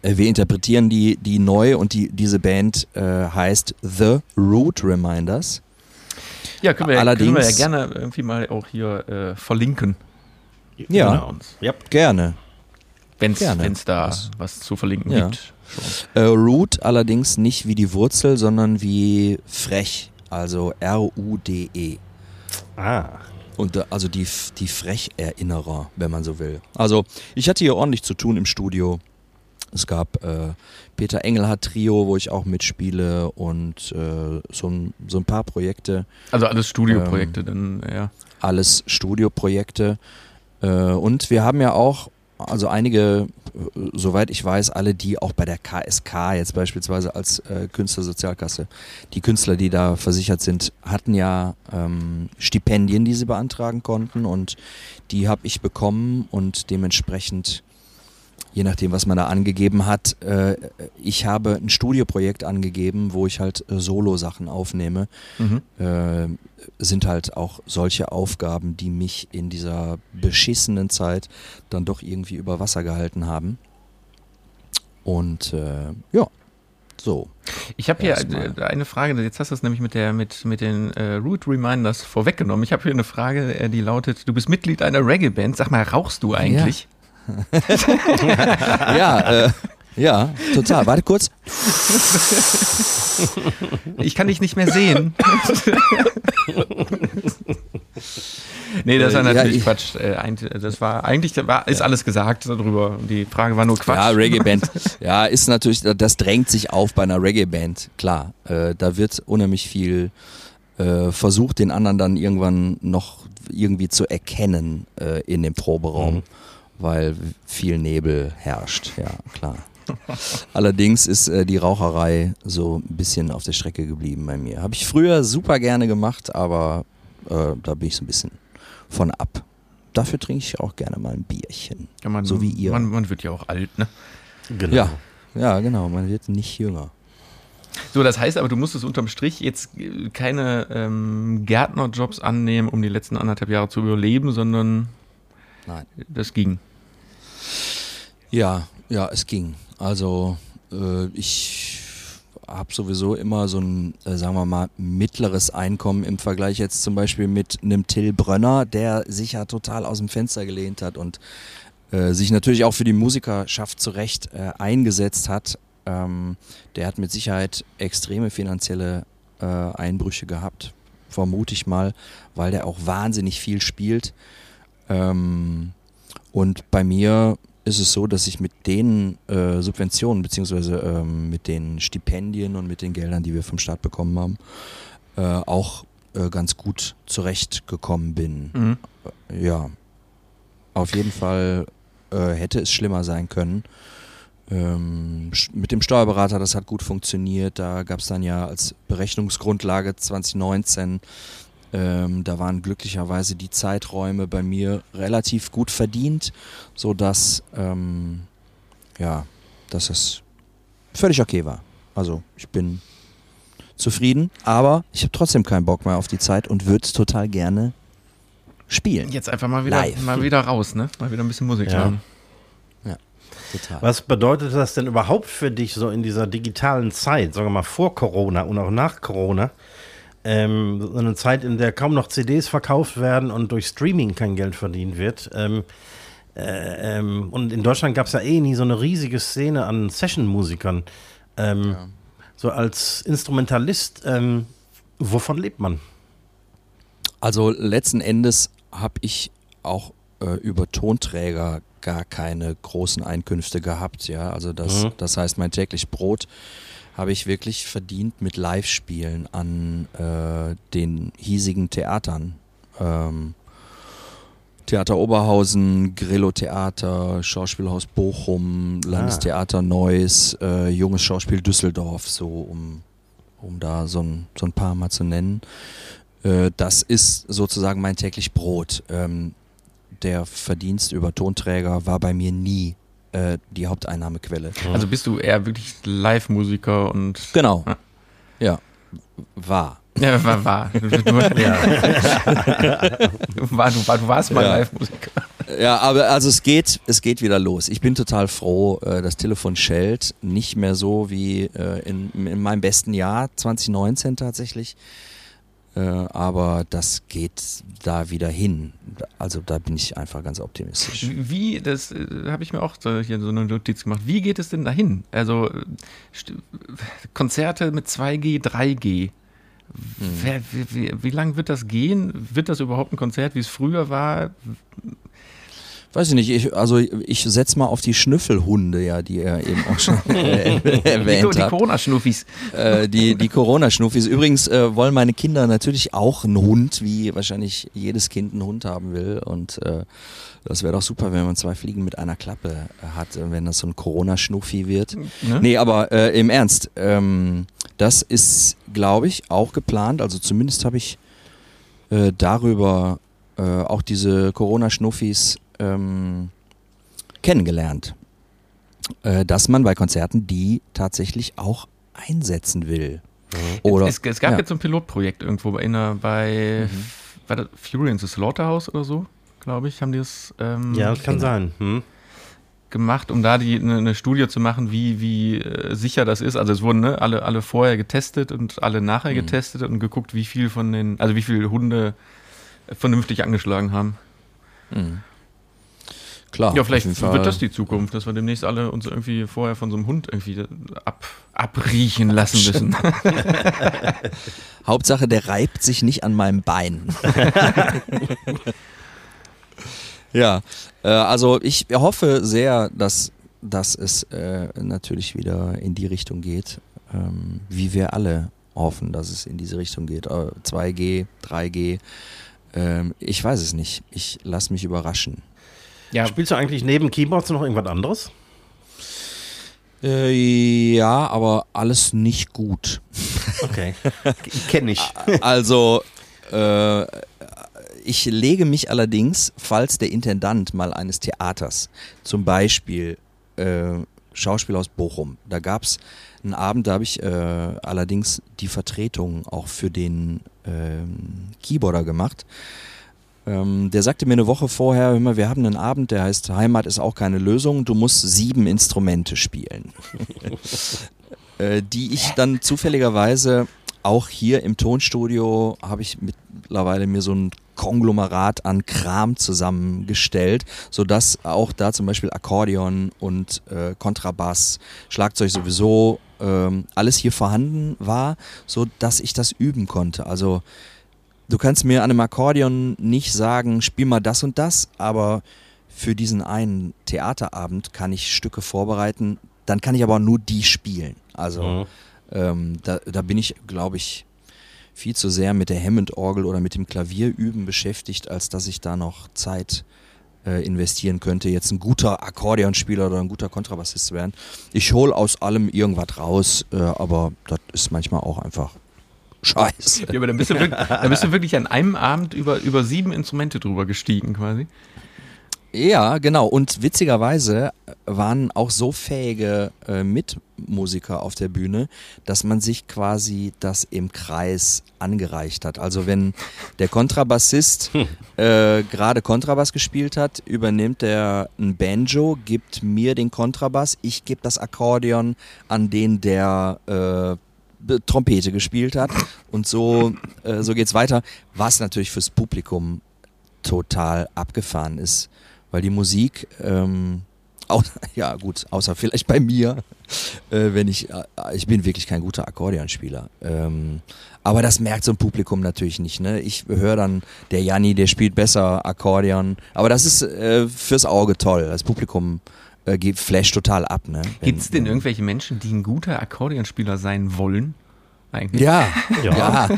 Äh, wir interpretieren die, die neu und die, diese Band äh, heißt The Root Reminders. Ja, können wir, ja- Allerdings- können wir ja gerne irgendwie mal auch hier äh, verlinken. Ja. Ja. Gerne. Wenn es da was zu verlinken Ja. gibt. Äh, Root allerdings nicht wie die Wurzel, sondern wie frech. Also R-U-D-E. Ah. Und da, also die, die Frech-Erinnerer, wenn man so will. Also ich hatte hier ordentlich zu tun im Studio. Es gab äh, Peter Engelhardt Trio, wo ich auch mitspiele und äh, so, ein, so ein paar Projekte. Also alles Studioprojekte, Ähm, dann, ja. Alles Studioprojekte. Äh, und wir haben ja auch, also einige, äh, soweit ich weiß, alle, die auch bei der KSK jetzt beispielsweise als äh, Künstlersozialkasse, die Künstler, die da versichert sind, hatten ja ähm, Stipendien, die sie beantragen konnten und die habe ich bekommen und dementsprechend, je nachdem, was man da angegeben hat, äh, ich habe ein Studioprojekt angegeben, wo ich halt äh, Solo-Sachen aufnehme Mhm. äh, sind halt auch solche Aufgaben, die mich in dieser beschissenen Zeit dann doch irgendwie über Wasser gehalten haben. Und äh, ja, so. Ich habe hier Erstmal. eine Frage, jetzt hast du es nämlich mit, der, mit, mit den äh, Root Reminders vorweggenommen. Ich habe hier eine Frage, die lautet, du bist Mitglied einer Reggae-Band, sag mal, rauchst du eigentlich? Ja, äh, ja, total. Warte kurz. Ich kann dich nicht mehr sehen. nee, das war Äh, ja, natürlich ich- Quatsch. Äh, Das war eigentlich ist alles gesagt darüber. Die Frage war nur Quatsch. Ja, Reggae-Band. Ja, ist natürlich, das drängt sich auf bei einer Reggae-Band, klar. Äh, da wird unheimlich viel versucht, den anderen dann irgendwann noch irgendwie zu erkennen in dem Proberaum, Mhm. Weil viel Nebel herrscht, ja, klar. Allerdings ist äh, die Raucherei so ein bisschen auf der Strecke geblieben bei mir. Habe ich früher super gerne gemacht, aber äh, da bin ich so ein bisschen von ab. Dafür trinke ich auch gerne mal ein Bierchen. Ja, man, so wie ihr. Man, man wird ja auch alt, ne? Genau. Ja, ja, genau. Man wird nicht jünger. So, das heißt aber, du musstest unterm Strich jetzt äh, keine ähm, Gärtnerjobs annehmen, um die letzten anderthalb Jahre zu überleben, sondern Nein. das ging. Ja, ja, es ging. Also äh, ich habe sowieso immer so ein, äh, sagen wir mal, mittleres Einkommen im Vergleich jetzt zum Beispiel mit einem Till Brönner, der sich ja total aus dem Fenster gelehnt hat und äh, sich natürlich auch für die Musikerschaft zurecht äh, eingesetzt hat. Ähm, der hat mit Sicherheit extreme finanzielle äh, Einbrüche gehabt, vermute ich mal, weil der auch wahnsinnig viel spielt. Ähm, und bei mir ist es so, dass ich mit den äh, Subventionen beziehungsweise ähm, mit den Stipendien und mit den Geldern, die wir vom Staat bekommen haben, äh, auch äh, ganz gut zurechtgekommen bin. Mhm. Äh, ja, auf jeden Fall äh, hätte es schlimmer sein können. Ähm, mit dem Steuerberater, das hat gut funktioniert. Da gab es dann ja als Berechnungsgrundlage 2019 ähm, da waren glücklicherweise die Zeiträume bei mir relativ gut verdient, sodass ähm, ja, dass es völlig okay war. Also ich bin zufrieden, aber ich habe trotzdem keinen Bock mehr auf die Zeit und würde es total gerne spielen. Jetzt einfach mal wieder, mal wieder raus, ne? Mal wieder ein bisschen Musik ja. hören. Ja, total. Was bedeutet das denn überhaupt für dich so in dieser digitalen Zeit, sagen wir mal vor Corona und auch nach Corona? Ähm, so eine Zeit, in der kaum noch CDs verkauft werden und durch Streaming kein Geld verdient wird. Ähm, äh, ähm, und in Deutschland gab es ja eh nie so eine riesige Szene an Session-Musikern. Ähm, ja. So als Instrumentalist, ähm, wovon lebt man? Also letzten Endes habe ich auch äh, über Tonträger gar keine großen Einkünfte gehabt. Ja, also das, mhm. das heißt, mein täglich Brot habe ich wirklich verdient mit Live-Spielen an äh, den hiesigen Theatern. Ähm, Theater Oberhausen, Grillo Theater, Schauspielhaus Bochum, Landestheater ah. Neuss, äh, Junges Schauspiel Düsseldorf, so um, um da so ein, so ein paar mal zu nennen. Äh, das ist sozusagen mein täglich Brot. Ähm, der Verdienst über Tonträger war bei mir nie äh, die Haupteinnahmequelle. Also bist du eher wirklich Live-Musiker und. Genau. Ja. ja. War. Ja, war, war. Du, ja. war, du, war, du warst mal ja. Live-Musiker. Ja, aber also es geht, es geht wieder los. Ich bin total froh, äh, das Telefon schellt. Nicht mehr so wie äh, in, in meinem besten Jahr, 2019 tatsächlich. Äh, aber das geht da wieder hin. Also da bin ich einfach ganz optimistisch. Wie, das äh, habe ich mir auch hier so eine Notiz gemacht. Wie geht es denn dahin? Also Konzerte mit 2G, 3G. Hm. Wie, wie, wie lang wird das gehen? Wird das überhaupt ein Konzert, wie es früher war? Weiß ich nicht, ich, also ich setze mal auf die Schnüffelhunde, ja, die er eben auch schon äh, erwähnt die, Die Corona-Schnuffis. Äh, die die Corona-Schnuffis. Übrigens äh, wollen meine Kinder natürlich auch einen Hund, wie wahrscheinlich jedes Kind einen Hund haben will. Und äh, das wäre doch super, wenn man zwei Fliegen mit einer Klappe hat, wenn das so ein Corona-Schnuffi wird. Ne? Nee, aber äh, im Ernst, ähm, das ist, glaube ich, auch geplant. Also zumindest habe ich äh, darüber äh, auch diese Corona-Schnuffis ähm, kennengelernt, äh, dass man bei Konzerten die tatsächlich auch einsetzen will. Mhm. Oder, es, es, gab ja. jetzt so ein Pilotprojekt irgendwo bei, bei mhm. war das Fury in the Slaughterhouse oder so, glaube ich, haben die das. Ähm, ja, das kann sein. Hm gemacht, um da die eine, eine Studie zu machen, wie, wie äh, sicher das ist. Also es wurden ne, alle, alle vorher getestet und alle nachher mhm. getestet und geguckt, wie viel von den, also wie viele Hunde vernünftig angeschlagen haben. Mhm. Klar. Ja, vielleicht wird das die Zukunft, dass wir demnächst alle uns irgendwie vorher von so einem Hund irgendwie ab, abriechen lassen müssen. Hauptsache, der reibt sich nicht an meinem Bein. ja, äh, also ich hoffe sehr, dass, dass es äh, natürlich wieder in die Richtung geht, ähm, wie wir alle hoffen, dass es in diese Richtung geht. Äh, 2G, 3G. Ähm, ich weiß es nicht. Ich lasse mich überraschen. Ja. Spielst du eigentlich neben Keyboards noch irgendwas anderes? Äh, ja, aber alles nicht gut. Okay, kenne ich. Also, äh, ich lege mich allerdings, falls der Intendant mal eines Theaters, zum Beispiel äh, Schauspiel aus Bochum, da gab es einen Abend, da habe ich äh, allerdings die Vertretung auch für den ähm, Keyboarder gemacht. Ähm, der sagte mir eine Woche vorher immer, wir haben einen Abend, der heißt Heimat ist auch keine Lösung, du musst sieben Instrumente spielen. äh, die ich dann zufälligerweise auch hier im Tonstudio habe ich mittlerweile mir so ein Konglomerat an Kram zusammengestellt, sodass auch da zum Beispiel Akkordeon und äh, Kontrabass, Schlagzeug sowieso ähm, alles hier vorhanden war, sodass ich das üben konnte. Also du kannst mir an einem Akkordeon nicht sagen, spiel mal das und das, aber für diesen einen Theaterabend kann ich Stücke vorbereiten, dann kann ich aber nur die spielen. Also mhm. ähm, da, da bin ich, glaube ich, viel zu sehr mit der Hammond-Orgel oder mit dem Klavierüben beschäftigt, als dass ich da noch Zeit äh, investieren könnte, jetzt ein guter Akkordeonspieler oder ein guter Kontrabassist zu werden. Ich hole aus allem irgendwas raus, äh, aber das ist manchmal auch einfach scheiße. Ja, aber dann bist, du wirklich, dann bist du wirklich an einem Abend über, über sieben Instrumente drüber gestiegen quasi. Ja, genau. Und witzigerweise waren auch so fähige äh, Mitmusiker auf der Bühne, dass man sich quasi das im Kreis angereicht hat. Also wenn der Kontrabassist hm. äh, gerade Kontrabass gespielt hat, übernimmt er ein Banjo, gibt mir den Kontrabass, ich gebe das Akkordeon an den der äh, Trompete gespielt hat und so, äh, so geht's weiter, was natürlich fürs Publikum total abgefahren ist weil die Musik, ähm, auch, ja gut, außer vielleicht bei mir, äh, wenn ich, äh, ich bin wirklich kein guter Akkordeonspieler. Ähm, aber das merkt so ein Publikum natürlich nicht. Ne? Ich höre dann, der Janni, der spielt besser Akkordeon. Aber das ist äh, fürs Auge toll. Das Publikum äh, geht flash total ab. Ne? Gibt es denn irgendwelche Menschen, die ein guter Akkordeonspieler sein wollen? eigentlich. Ja, ja, ja,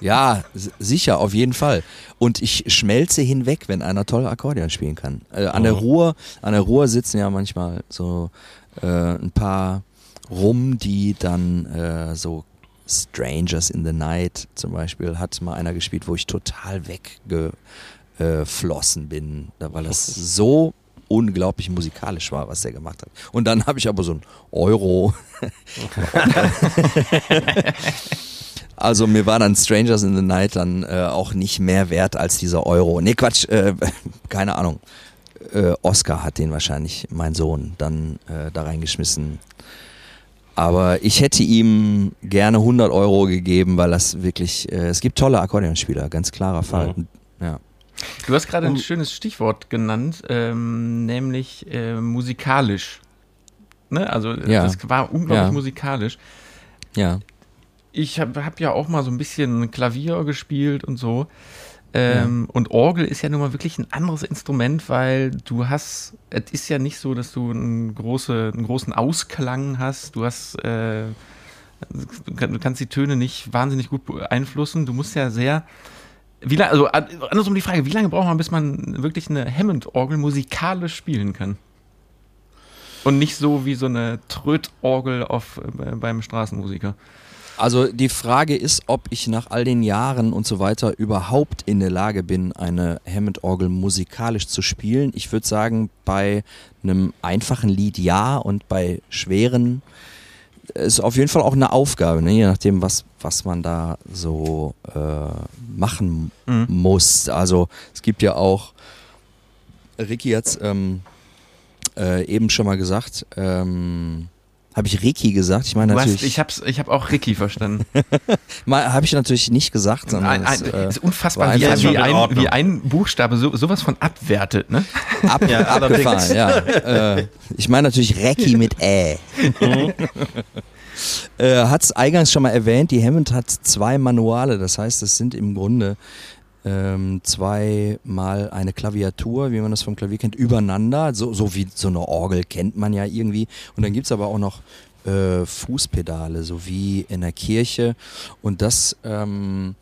ja, sicher, auf jeden Fall. Und ich schmelze hinweg, wenn einer toll Akkordeon spielen kann. Äh, an oh. der Ruhr, an der Ruhr sitzen ja manchmal so äh, ein paar rum, die dann äh, so Strangers in the Night zum Beispiel hat mal einer gespielt, wo ich total weggeflossen bin, weil das so unglaublich musikalisch war, was der gemacht hat. Und dann habe ich aber so ein Euro. also mir war dann Strangers in the Night dann äh, auch nicht mehr wert als dieser Euro. Nee, Quatsch, äh, keine Ahnung. Äh, Oscar hat den wahrscheinlich, mein Sohn, dann äh, da reingeschmissen. Aber ich hätte ihm gerne 100 Euro gegeben, weil das wirklich, äh, es gibt tolle Akkordeonspieler, ganz klarer Fall. Mhm. Du hast gerade ein schönes Stichwort genannt, ähm, nämlich äh, musikalisch. Ne? Also ja. das war unglaublich ja. musikalisch. Ja. Ich habe hab ja auch mal so ein bisschen Klavier gespielt und so. Ähm, ja. Und Orgel ist ja nun mal wirklich ein anderes Instrument, weil du hast, es ist ja nicht so, dass du einen, große, einen großen Ausklang hast. Du hast, äh, du kannst die Töne nicht wahnsinnig gut beeinflussen. Du musst ja sehr wie lange, also andersrum die Frage, wie lange braucht man, bis man wirklich eine Hammond-Orgel musikalisch spielen kann? Und nicht so wie so eine Tröt-Orgel auf, äh, beim Straßenmusiker. Also die Frage ist, ob ich nach all den Jahren und so weiter überhaupt in der Lage bin, eine Hammond-Orgel musikalisch zu spielen. Ich würde sagen, bei einem einfachen Lied ja und bei schweren ist auf jeden Fall auch eine Aufgabe, ne? je nachdem, was, was man da so äh, machen mhm. muss. Also es gibt ja auch, Ricky hat es ähm, äh, eben schon mal gesagt, ähm, habe ich Ricky gesagt? Ich meine natürlich. Hast, ich habe ich hab auch Ricky verstanden. habe ich natürlich nicht gesagt. Sondern ein, ein, es, äh, ist unfassbar, wie, wie, ein, wie, ein, Buchstabe so, sowas von abwertet, ne? Ab, ja, abgefahren, ja. Äh, ich meine natürlich Ricky mit Ä. Mhm. äh, hat es eingangs schon mal erwähnt, die Hammond hat zwei Manuale, das heißt, es sind im Grunde ähm, zweimal eine Klaviatur, wie man das vom Klavier kennt, übereinander, so, so wie so eine Orgel kennt man ja irgendwie. Und dann gibt es aber auch noch äh, Fußpedale, so wie in der Kirche. Und das ähm,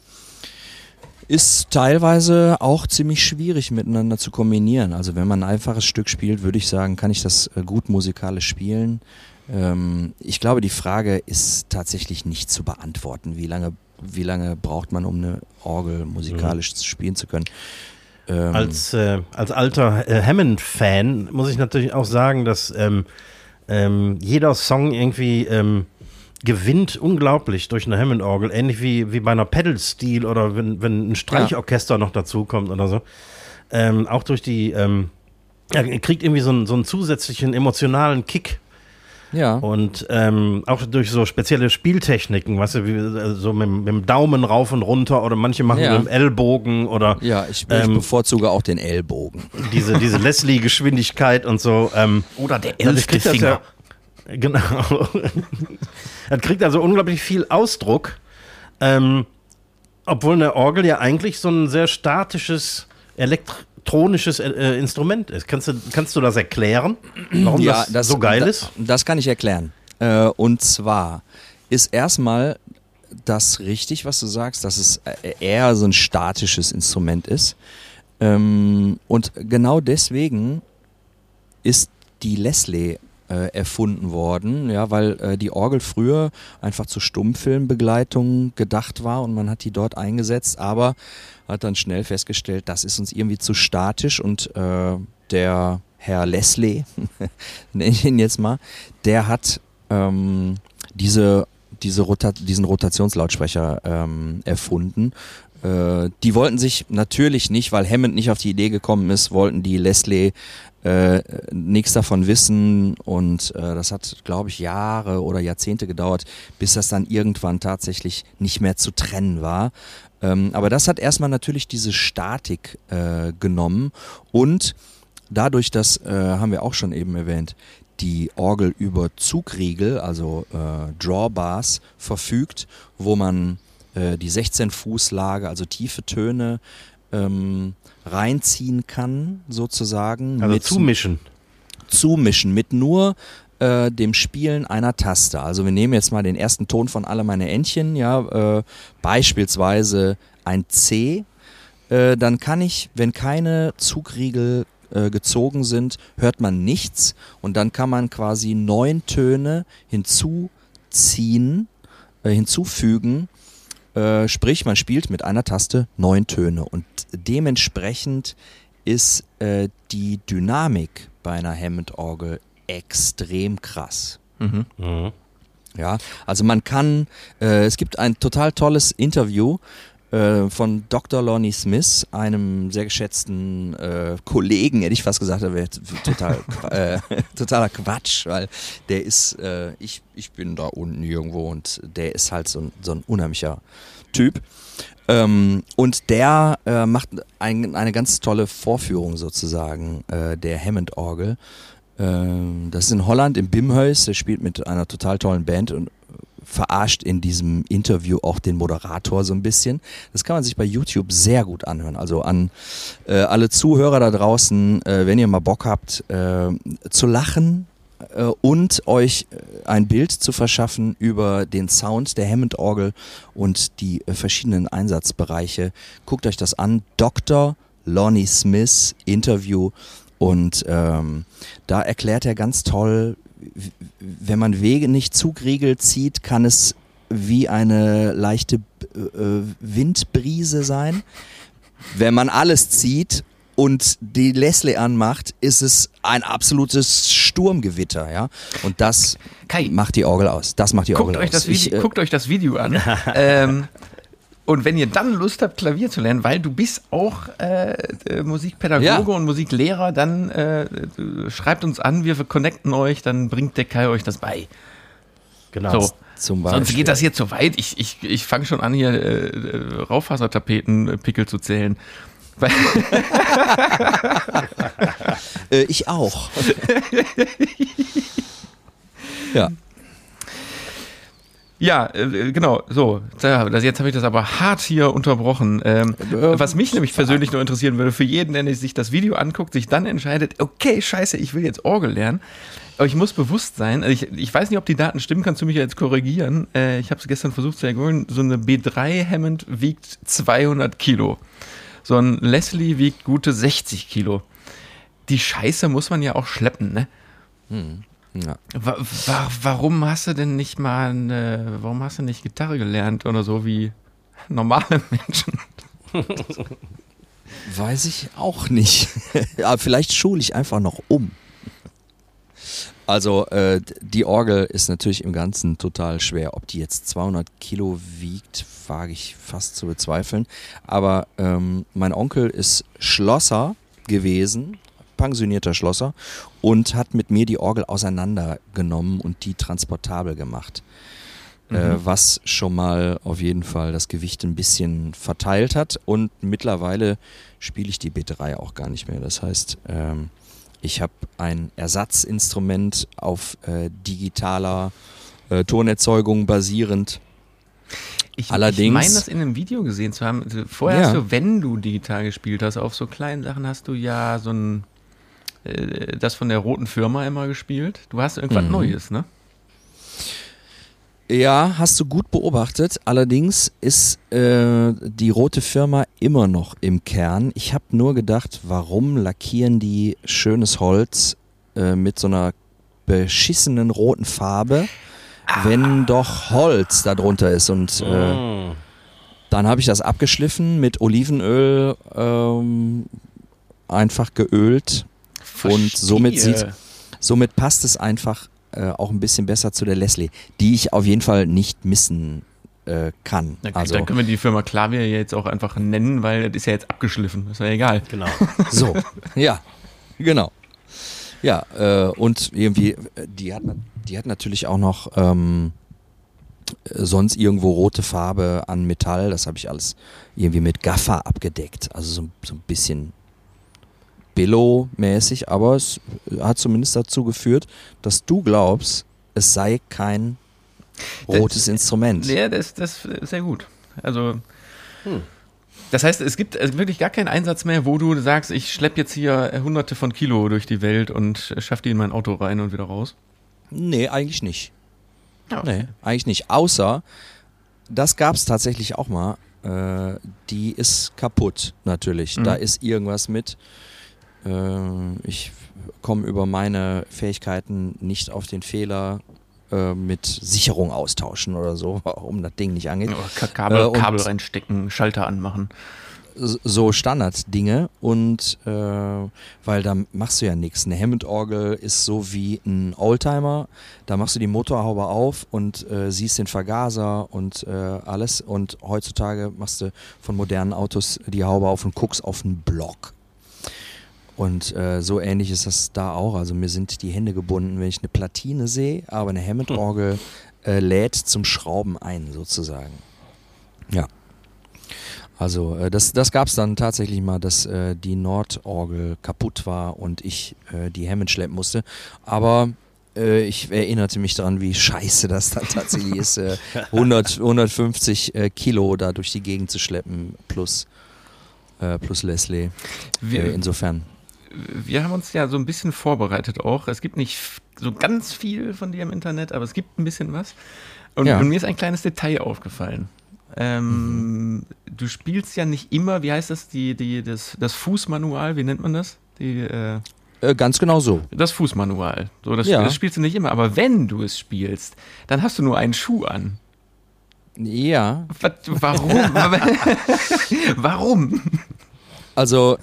ist teilweise auch ziemlich schwierig miteinander zu kombinieren. Also wenn man ein einfaches Stück spielt, würde ich sagen, kann ich das äh, gut musikalisch spielen. Ähm, ich glaube, die Frage ist tatsächlich nicht zu beantworten. Wie lange, wie lange braucht man, um eine Orgel musikalisch mhm. spielen zu können? Ähm, als, äh, als alter äh, Hammond-Fan muss ich natürlich auch sagen, dass ähm, ähm jeder Song irgendwie ähm, gewinnt unglaublich durch eine Hammond-Orgel, ähnlich wie, wie bei einer Pedal-Steel oder wenn, wenn ein Streichorchester ja. noch dazukommt oder so. Ähm, auch durch die, ähm, ja, kriegt irgendwie so einen, so einen zusätzlichen emotionalen Kick Ja. Und ähm, auch durch so spezielle Spieltechniken, weißt du, wie, äh, so mit, mit, dem Daumen rauf und runter oder manche machen ja. mit dem Ellbogen oder. Ja, ich, ähm, bevorzuge auch den Ellbogen. Diese, diese Leslie-Geschwindigkeit und so. Ähm, oder der elfte Finger. Ja, genau. das kriegt also unglaublich viel Ausdruck. Ähm, obwohl eine Orgel ja eigentlich so ein sehr statisches elektronisches äh, Instrument ist. Kannst du, kannst du das erklären, warum ja, das, das, so geil da, ist? Das kann ich erklären. Äh, und zwar ist erstmal das richtig, was du sagst, dass es äh, eher so ein statisches Instrument ist. Ähm, und genau deswegen ist die Leslie äh, erfunden worden, ja, weil äh, die Orgel früher einfach zur Stummfilmbegleitung gedacht war und man hat die dort eingesetzt, aber hat dann schnell festgestellt, das ist uns irgendwie zu statisch und äh, der Herr Leslie, nenne ich ihn jetzt mal, der hat ähm, diese, diese Rota diesen Rotationslautsprecher ähm, erfunden. Äh, die wollten sich natürlich nicht, weil Hammond nicht auf die Idee gekommen ist, wollten die Leslie äh, nichts davon wissen und äh, das hat, glaube ich, Jahre oder Jahrzehnte gedauert, bis das dann irgendwann tatsächlich nicht mehr zu trennen war. Ähm, aber das hat erstmal natürlich diese Statik äh, genommen und dadurch, dass, äh, haben wir auch schon eben erwähnt, die Orgel über Zugriegel, also äh, Drawbars, verfügt, wo man äh, die 16 Fuß Lage, also tiefe Töne, ähm, reinziehen kann, sozusagen. Also mit, zumischen. Zumischen mit nur äh, dem Spielen einer Taste. Also wir nehmen jetzt mal den ersten Ton von alle meine Entchen, ja, äh, beispielsweise ein C. Äh, dann kann ich, wenn keine Zugriegel äh, gezogen sind, hört man nichts und dann kann man quasi neun Töne hinzuziehen, äh, hinzufügen äh, sprich, man spielt mit einer Taste neun Töne und dementsprechend ist äh, die Dynamik bei einer Hammond-Orgel extrem krass. Mhm. Mhm. Ja, also man kann, äh, es gibt ein total tolles Interview äh, von Dr. Lonnie Smith, einem sehr geschätzten äh, Kollegen, hätte ich fast gesagt, der wäre total, äh, totaler Quatsch, weil der ist, äh, ich, ich bin da unten irgendwo und der ist halt so ein, so ein unheimlicher Typ. Ähm, und der äh, macht ein, eine ganz tolle Vorführung sozusagen der Hammond-Orgel. Ähm, das ist in Holland im Bimhuis. Der spielt mit einer total tollen Band und verarscht in diesem Interview auch den Moderator so ein bisschen. Das kann man sich bei YouTube sehr gut anhören. Also an äh, alle Zuhörer da draußen, äh, wenn ihr mal Bock habt, äh, zu lachen äh, und euch äh, ein Bild zu verschaffen über den Sound der Hammond-Orgel und die äh, verschiedenen Einsatzbereiche, guckt euch das an. Dr. Lonnie Smith Interview und ähm, da erklärt er ganz toll, wenn man Wege nicht zugriegelt zieht, kann es wie eine leichte äh, Windbrise sein. Wenn man alles zieht und die Leslie anmacht, ist es ein absolutes Sturmgewitter, ja. Und das Kai, macht die Orgel aus. Das macht die guckt Orgel euch aus. Das ich, äh, guckt euch das Video an. ähm, und wenn ihr dann Lust habt, Klavier zu lernen, weil du bist auch äh, äh Musikpädagoge ja. und Musiklehrer, dann äh, schreibt uns an, wir connecten euch, dann bringt der Kai euch das bei. Genau. So. Zum Beispiel. Sonst geht das hier zu weit. Ich, ich, ich fange schon an, hier äh, äh Raufasertapeten-Pickel zu zählen. äh, ich auch. ja. Ja, äh, genau, so. Jetzt habe ich das aber hart hier unterbrochen. Ähm, äh, was mich nämlich persönlich nur interessieren würde, für jeden, der sich das Video anguckt, sich dann entscheidet, okay, scheiße, ich will jetzt Orgel lernen. Aber ich muss bewusst sein, also ich, ich weiß nicht, ob die Daten stimmen, kannst du mich jetzt korrigieren. Äh, ich habe es gestern versucht zu ergoogeln. So eine B3 Hammond wiegt 200 Kilo. So ein Leslie wiegt gute 60 Kilo. Die Scheiße muss man ja auch schleppen, ne? Hm. Ja. Wa wa warum hast du denn nicht mal eine, warum hast du nicht Gitarre gelernt oder so wie normale Menschen? Weiß ich auch nicht. Aber vielleicht schule ich einfach noch um. Also äh, die Orgel ist natürlich im Ganzen total schwer. Ob die jetzt 200 Kilo wiegt, wage ich fast zu bezweifeln. Aber ähm, mein Onkel ist Schlosser gewesen pensionierter Schlosser und hat mit mir die Orgel auseinandergenommen und die transportabel gemacht. Äh, mhm. Äh, was schon mal auf jeden Fall das Gewicht ein bisschen verteilt hat. Und mittlerweile spiele ich die B3 auch gar nicht mehr. Das heißt, ähm, ich habe ein Ersatzinstrument auf äh, digitaler äh, Tonerzeugung basierend. Ich, Allerdings, ich meine, das in einem Video gesehen zu haben. Also vorher ja. hast du, wenn du digital gespielt hast, auf so kleinen Sachen hast du ja so ein, äh, das von der roten Firma immer gespielt. Du hast irgendwas mhm. Neues, ne? Ja, hast du gut beobachtet. Allerdings ist äh, die rote Firma immer noch im Kern. Ich habe nur gedacht, warum lackieren die schönes Holz äh, mit so einer beschissenen roten Farbe? wenn doch Holz darunter ist. Und äh, mm. dann habe ich das abgeschliffen mit Olivenöl ähm, einfach geölt. Verstehe. Und somit, sieht, somit passt es einfach äh, auch ein bisschen besser zu der Leslie, die ich auf jeden Fall nicht missen äh, kann. Okay, also, dann können wir die Firma Klavier jetzt auch einfach nennen, weil das ist ja jetzt abgeschliffen. Das ist ja egal. Genau. so, ja, genau. Ja, äh, und irgendwie, die hat, die hat natürlich auch noch ähm, sonst irgendwo rote Farbe an Metall. Das habe ich alles irgendwie mit Gaffer abgedeckt. Also so, so ein bisschen Billo-mäßig, aber es hat zumindest dazu geführt, dass du glaubst, es sei kein rotes das, Instrument. Ja, das, das ist sehr gut. Also. Hm. Das heißt, es gibt wirklich gar keinen Einsatz mehr, wo du sagst, ich schleppe jetzt hier hunderte von Kilo durch die Welt und schaffe die in mein Auto rein und wieder raus? Nee, eigentlich nicht. Okay. Nee, eigentlich nicht. Außer, das gab es tatsächlich auch mal, äh, die ist kaputt natürlich. Mhm. Da ist irgendwas mit. Äh, ich komme über meine Fähigkeiten nicht auf den Fehler äh, mit Sicherung austauschen oder so, um das Ding nicht angeht. Kabel, äh, Kabel reinstecken, Schalter anmachen so Standarddinge und äh, weil da machst du ja nichts. Eine Hammond-Orgel ist so wie ein Oldtimer, da machst du die Motorhaube auf und äh, siehst den Vergaser und äh, alles und heutzutage machst du von modernen Autos die Haube auf und guckst auf einen Block. Und äh, so ähnlich ist das da auch. Also mir sind die Hände gebunden, wenn ich eine Platine sehe, aber eine Hammond-Orgel äh, lädt zum Schrauben ein, sozusagen. Ja. Also äh, das, das gab es dann tatsächlich mal, dass äh, die Nordorgel kaputt war und ich äh, die Hammond schleppen musste. Aber äh, ich erinnerte mich daran, wie scheiße das dann tatsächlich ist, äh, 100, 150 äh, Kilo da durch die Gegend zu schleppen plus, plus Leslie. Wir, insofern. Wir haben uns ja so ein bisschen vorbereitet auch. Es gibt nicht so ganz viel von dir im Internet, aber es gibt ein bisschen was. Und, ja. und mir ist ein kleines Detail aufgefallen. Ähm, mhm. Du spielst ja nicht immer, wie heißt das, die, die, das, das Fußmanual, wie nennt man das? Die, äh, äh, ganz genau so. Das Fußmanual. So, das, ja. das spielst du nicht immer, aber wenn du es spielst, dann hast du nur einen Schuh an. Ja. Was, warum? warum? Also,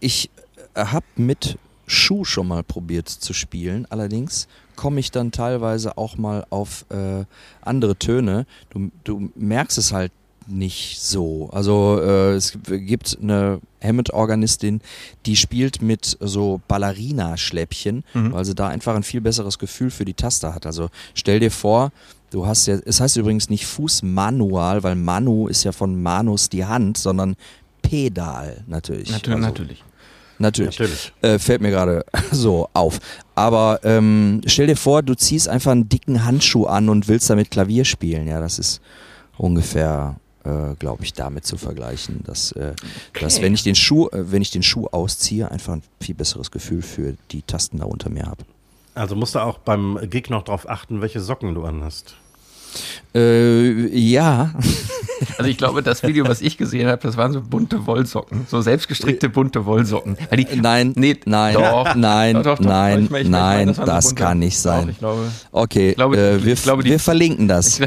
ich habe mit Schuh schon mal probiert zu spielen. Allerdings komme ich dann teilweise auch mal auf äh, andere Töne. Du, du merkst es halt nicht so. Also äh, es gibt eine Hammond-Organistin, die spielt mit so Ballerina-Schläppchen, mhm. weil sie da einfach ein viel besseres Gefühl für die Taste hat. Also stell dir vor, du hast ja, es heißt übrigens nicht Fußmanual, weil Manu ist ja von Manus die Hand, sondern Pedal natürlich. Natürlich, also, natürlich. Natürlich. Natürlich. Äh, fällt mir gerade so auf. Aber ähm, stell dir vor, du ziehst einfach einen dicken Handschuh an und willst damit Klavier spielen. Ja, das ist ungefähr, äh, glaube ich, damit zu vergleichen, dass, äh, okay. dass wenn ich den Schuh, äh, wenn ich den Schuh ausziehe, einfach ein viel besseres Gefühl für die Tasten da unter mir habe. Also musst du auch beim Gig noch darauf achten, welche Socken du anhast. Äh, ja. Also ich glaube, das Video, was ich gesehen habe, das waren so bunte Wollsocken, so selbstgestrickte bunte Wollsocken. Die, nein, nee, nein, doch, nein, doch, doch, nein, ich mein, ich nein, mein, das, das kann nicht sein. ich glaube, okay, glaube, äh, wir, glaube, die, wir verlinken das.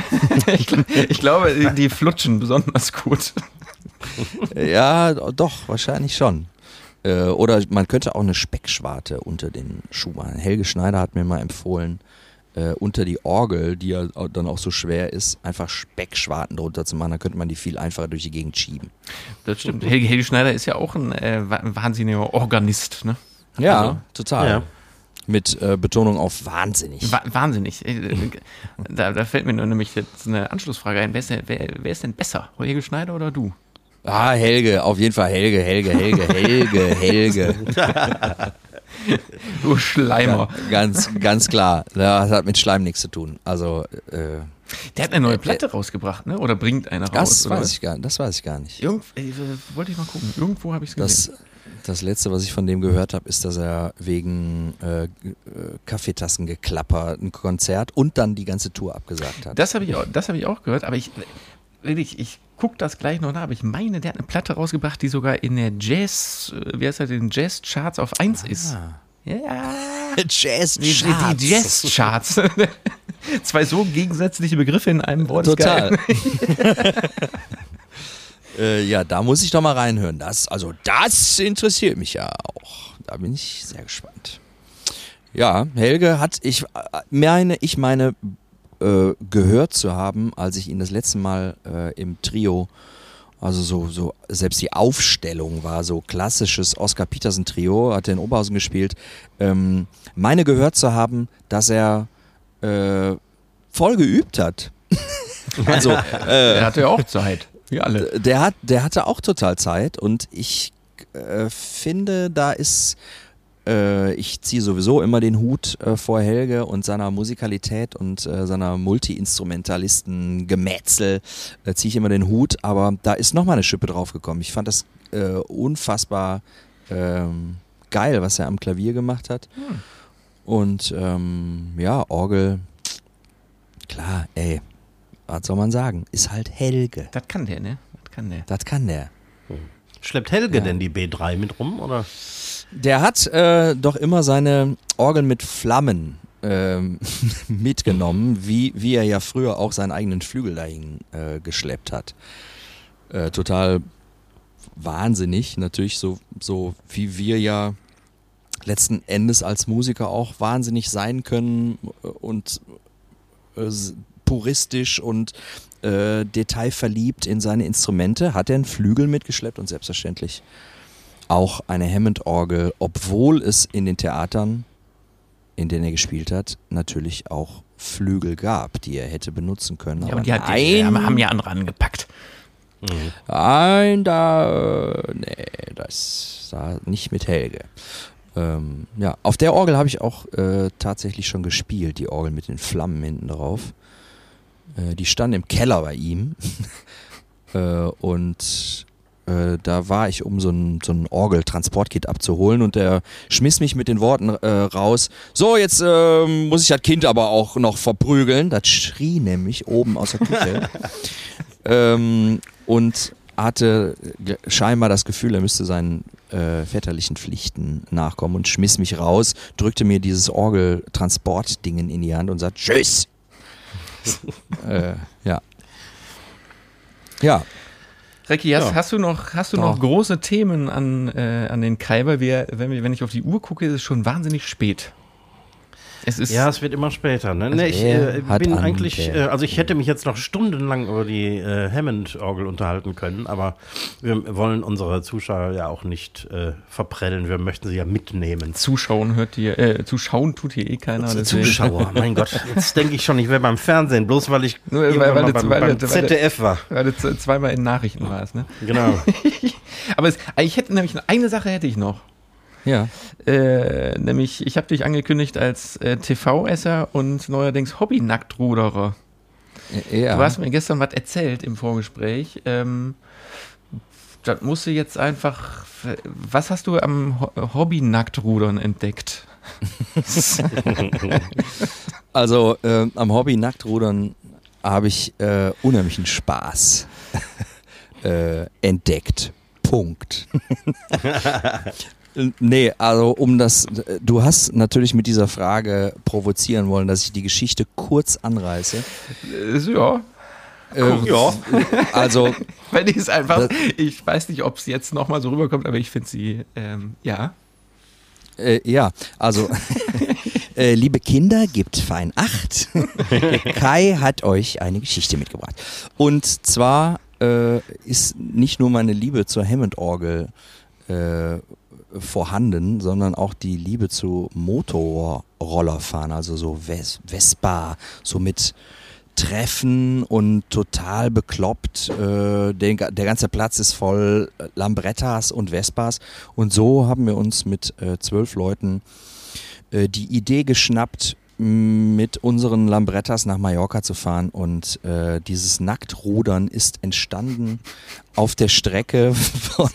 ich, ich glaube, die flutschen besonders gut. Ja, doch, wahrscheinlich schon. Äh, oder man könnte auch eine Speckschwarte unter den Schuh machen. Helge Schneider hat mir mal empfohlen, äh, unter die Orgel, die ja dann auch so schwer ist, einfach Speckschwarten drunter zu machen. Dann könnte man die viel einfacher durch die Gegend schieben. Das stimmt. Helge, Helge Schneider ist ja auch ein äh, wahnsinniger Organist, ne? Ja, Also, total. Ja. Mit äh, Betonung auf wahnsinnig. Wa wahnsinnig. Äh, Da, da fällt mir nur nämlich jetzt eine Anschlussfrage ein. Wer ist denn, wer, wer ist denn besser? Helge Schneider oder du? Ah, Helge, auf jeden Fall Helge, Helge, Helge, Helge, Helge. Du Schleimer. Ganz, ganz klar. Das hat mit Schleim nichts zu tun. Also, äh, Der hat eine neue Platte rausgebracht, ne? Oder bringt eine raus? das weiß ich gar, das weiß ich gar nicht. Irgend, äh, wollte ich mal gucken. Irgendwo habe ich es gesehen. Das, das letzte, was ich von dem gehört habe, ist, dass er wegen äh, äh, Kaffeetassengeklapper ein Konzert und dann die ganze Tour abgesagt hat. Das habe ich, auch- das ich auch gehört, aber ich, wirklich, ich gucke das gleich noch nach, aber ich meine, der hat eine Platte rausgebracht, die sogar in der Jazz, äh, wie heißt das, den Jazz-Charts auf 1 ist. Ja, Jazz die, die, Jazz-Charts. Zwei so gegensätzliche Begriffe in einem Wort. Total. äh, ja, da muss ich doch mal reinhören. Das, also das interessiert mich ja auch. Da bin ich sehr gespannt. Ja, Helge hat, ich äh, meine, ich meine, äh, gehört zu haben, als ich ihn das letzte Mal äh, im Trio, also so, so, selbst die Aufstellung war so klassisches Oscar Peterson Trio, hat er in Oberhausen gespielt, ähm, meine gehört zu haben, dass er äh, voll geübt hat. also, äh, Er hatte ja auch Zeit. Wie alle. der, hat, der hatte auch total Zeit und ich äh, finde, da ist, äh, ich ziehe sowieso immer den Hut äh, vor Helge und seiner Musikalität und äh, seiner Multi-Instrumentalisten-Gemetzel, äh, ziehe ich immer den Hut, aber da ist nochmal eine Schippe draufgekommen. Ich fand das äh, unfassbar ähm, geil, was er am Klavier gemacht hat. Und ähm, ja, Orgel, klar, ey, was soll man sagen? Ist halt Helge. Das kann der, ne? Das kann der. Das kann der. Schleppt Helge Ja. denn die B3 mit rum? Oder? Der hat äh, doch immer seine Orgel mit Flammen ähm, mitgenommen, wie, wie er ja früher auch seinen eigenen Flügel dahin äh, geschleppt hat. Äh, total wahnsinnig, natürlich so, so wie wir ja letzten Endes als Musiker auch wahnsinnig sein können und äh, puristisch und äh, detailverliebt in seine Instrumente, hat er einen Flügel mitgeschleppt und selbstverständlich auch eine Hammond-Orgel, obwohl es in den Theatern, in denen er gespielt hat, natürlich auch Flügel gab, die er hätte benutzen können. Ja, aber die, hat, die haben, haben ja andere angepackt. Nein, da, nee, das da nicht mit Helge. Ähm, ja, auf der Orgel habe ich auch äh, tatsächlich schon gespielt, die Orgel mit den Flammen hinten drauf. Äh, die stand im Keller bei ihm. äh, und äh, da war ich, um so ein, so ein Orgel-Transportkit abzuholen und der schmiss mich mit den Worten äh, raus, so jetzt ähm, muss ich das Kind aber auch noch verprügeln. Das schrie nämlich oben aus der Küche. ähm, und hatte scheinbar das Gefühl, er müsste seinen äh, väterlichen Pflichten nachkommen und schmiss mich raus, drückte mir dieses Orgeltransportdingen in die Hand und sagt Tschüss. äh, ja. Ja, Recki, hast, Ja. hast du noch, hast du Doch. noch große Themen an, äh, an den Kai? Weil wir, wenn, wir, wenn ich auf die Uhr gucke, ist es schon wahnsinnig spät. Es ist Ja, es wird immer später. Ne? Ne, ich äh, bin eigentlich, äh, also ich hätte mich jetzt noch stundenlang über die äh, Hammond-Orgel unterhalten können, aber wir wollen unsere Zuschauer ja auch nicht äh, verprellen. Wir möchten sie ja mitnehmen. Zuschauen hört ihr, äh, zuschauen tut hier eh keiner. Zuschauer, mein Gott. Jetzt denke ich schon, ich wäre beim Fernsehen, bloß weil ich Nur, weil- weil beim, weil beim ZDF war. Weil du zweimal in Nachrichten warst, ne? Genau. Aber es, ich hätte nämlich eine Sache hätte ich noch. Ja. Äh, nämlich, ich habe dich angekündigt als äh, TV-Esser und neuerdings Hobby-Nacktruderer. ja. Du hast mir gestern was erzählt im Vorgespräch. Ähm, das musst du jetzt einfach. Was hast du am Ho Hobby-Nacktrudern entdeckt? Also äh, am Hobby Nacktrudern habe ich äh, unheimlichen Spaß äh, entdeckt. Punkt. nee, also um das, du hast natürlich mit dieser Frage provozieren wollen, dass ich die Geschichte kurz anreiße. Äh, ja, Ähm, ja. Also weil die ist einfach. Ich weiß nicht, ob es jetzt nochmal so rüberkommt, aber ich finde sie. Ähm, ja. Äh, ja, also, äh, liebe Kinder, gebt fein Acht. Kai hat euch eine Geschichte mitgebracht. Und zwar äh, ist nicht nur meine Liebe zur Hammond-Orgel äh, vorhanden, sondern auch die Liebe zu Motorrollerfahren, also so Ves Vespa, so mit Treffen und total bekloppt. Äh, der, der, ganze Platz ist voll Lambrettas und Vespas. Und so haben wir uns mit äh, zwölf Leuten äh, die Idee geschnappt, mit unseren Lambrettas nach Mallorca zu fahren und äh, dieses Nacktrudern ist entstanden auf der Strecke von,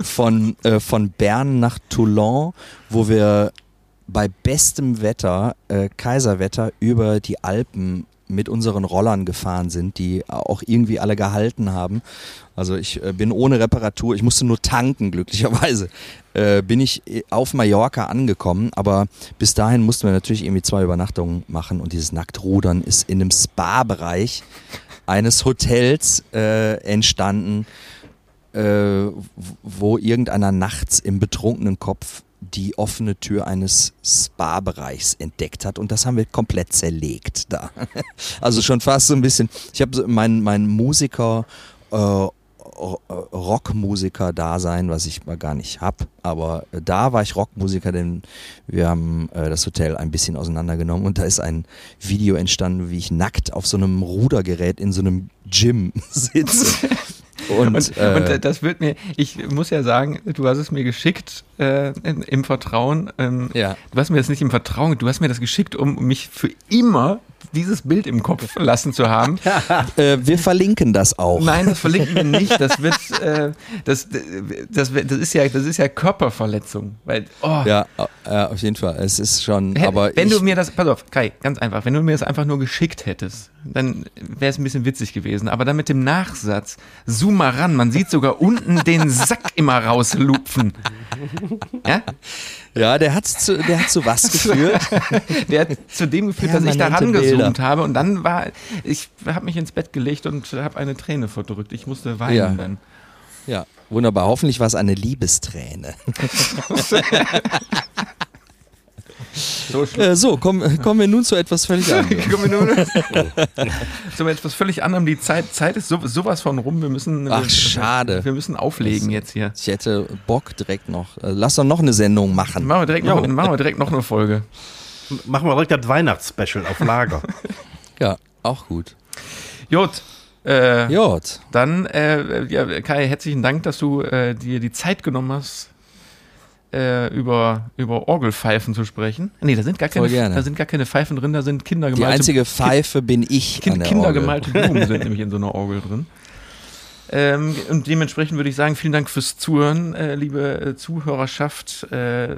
von, äh, von Bern nach Toulon, wo wir bei bestem Wetter, äh, Kaiserwetter, über die Alpen mit unseren Rollern gefahren sind, die auch irgendwie alle gehalten haben. Also ich äh, bin ohne Reparatur, ich musste nur tanken, glücklicherweise, äh, bin ich äh, auf Mallorca angekommen. Aber bis dahin mussten wir natürlich irgendwie zwei Übernachtungen machen und dieses Nacktrudern ist in einem Spa-Bereich eines Hotels äh, entstanden, äh, wo irgendeiner nachts im betrunkenen Kopf die offene Tür eines Spa-Bereichs entdeckt hat und das haben wir komplett zerlegt da. Also schon fast so ein bisschen. Ich habe mein, mein Musiker, äh, Rockmusiker-Dasein, was ich mal gar nicht habe, aber da war ich Rockmusiker, denn wir haben äh, das Hotel ein bisschen auseinandergenommen und da ist ein Video entstanden, wie ich nackt auf so einem Rudergerät in so einem Gym sitze. Und, und, äh, und, das wird mir, ich muss ja sagen, du hast es mir geschickt äh, im Vertrauen. Ähm, ja. Du hast mir das nicht im Vertrauen, du hast mir das geschickt, um mich für immer dieses Bild im Kopf lassen zu haben. äh, wir verlinken das auch. Nein, das verlinken wir nicht. Das wird, äh, das, das, das, ist ja, das ist ja Körperverletzung. Weil, oh. ja, ja, auf jeden Fall. Es ist schon. Wenn, aber wenn du mir das, pass auf, Kai, ganz einfach, wenn du mir das einfach nur geschickt hättest, dann wäre es ein bisschen witzig gewesen. Aber dann mit dem Nachsatz, zoom mal ran, man sieht sogar unten den Sack immer rauslupfen. Ja? Ja, der hat zu, der hat zu was geführt? der hat zu dem geführt, dass ich da rangezoomt habe und dann war, ich habe mich ins Bett gelegt und habe eine Träne verdrückt. Ich musste weinen ja. dann. Ja, wunderbar. Hoffentlich war es eine Liebesträne. So, äh, so komm, kommen wir nun zu etwas völlig anderem. wir zu etwas völlig anderem. Die Zeit, Zeit ist so, sowas von rum. Wir müssen. Ach, schade. Wir müssen auflegen jetzt hier. Ich hätte Bock direkt noch. Äh, lass doch noch eine Sendung machen. Machen wir direkt, noch, machen wir direkt noch eine Folge. Machen wir direkt das Weihnachtsspecial auf Lager. ja, auch gut. Jod. Äh, Jod. Dann, äh, ja, Kai, herzlichen Dank, dass du äh, dir die Zeit genommen hast, äh, über, über Orgelpfeifen zu sprechen. Nee, da sind, gar keine, da sind gar keine Pfeifen drin, da sind kindergemalte Die einzige Pfeife bin ich. Kind, kindergemalte Blumen sind nämlich in so einer Orgel drin. Ähm, und dementsprechend würde ich sagen, vielen Dank fürs Zuhören, äh, liebe äh, Zuhörerschaft. Äh,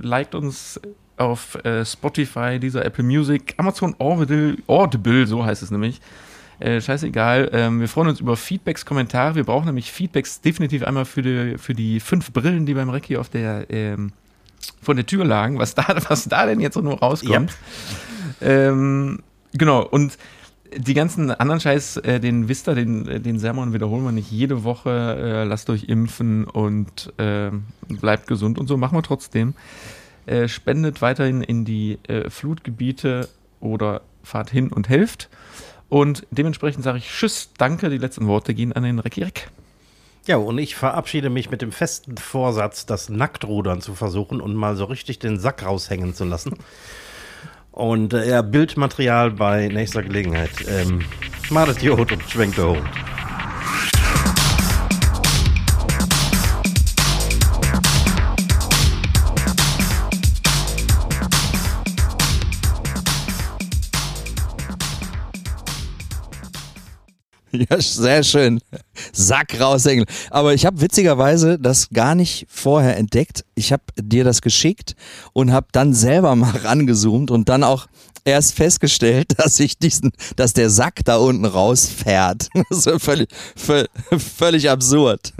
liked uns auf äh, Spotify, dieser Apple Music, Amazon Audible, Audible, so heißt es nämlich. Äh, scheißegal. Ähm, wir freuen uns über Feedbacks, Kommentare. Wir brauchen nämlich Feedbacks definitiv einmal für die, für die fünf Brillen, die beim Recki auf der ähm, vor der Tür lagen, was da, was da denn jetzt so nur rauskommt. Yep. Ähm, genau, und die ganzen anderen Scheiß, äh, den Vista, den, den Sermon wiederholen wir nicht jede Woche. Äh, lasst euch impfen und äh, bleibt gesund und so. Machen wir trotzdem. Äh, spendet weiterhin in die äh, Flutgebiete oder fahrt hin und helft. Und dementsprechend sage ich Tschüss, danke. Die letzten Worte gehen an den Recki Reck. Ja, und ich verabschiede mich mit dem festen Vorsatz, das Nacktrudern zu versuchen und mal so richtig den Sack raushängen zu lassen. Und äh, Bildmaterial bei nächster Gelegenheit. Ähm, Madet Jod und schwenkt der Hund. Ja, sehr schön. Sack raushängen. Aber ich habe witzigerweise das gar nicht vorher entdeckt. Ich habe dir das geschickt und habe dann selber mal rangezoomt und dann auch erst festgestellt, dass ich diesen, dass der Sack da unten rausfährt. Das ist völlig, völlig absurd.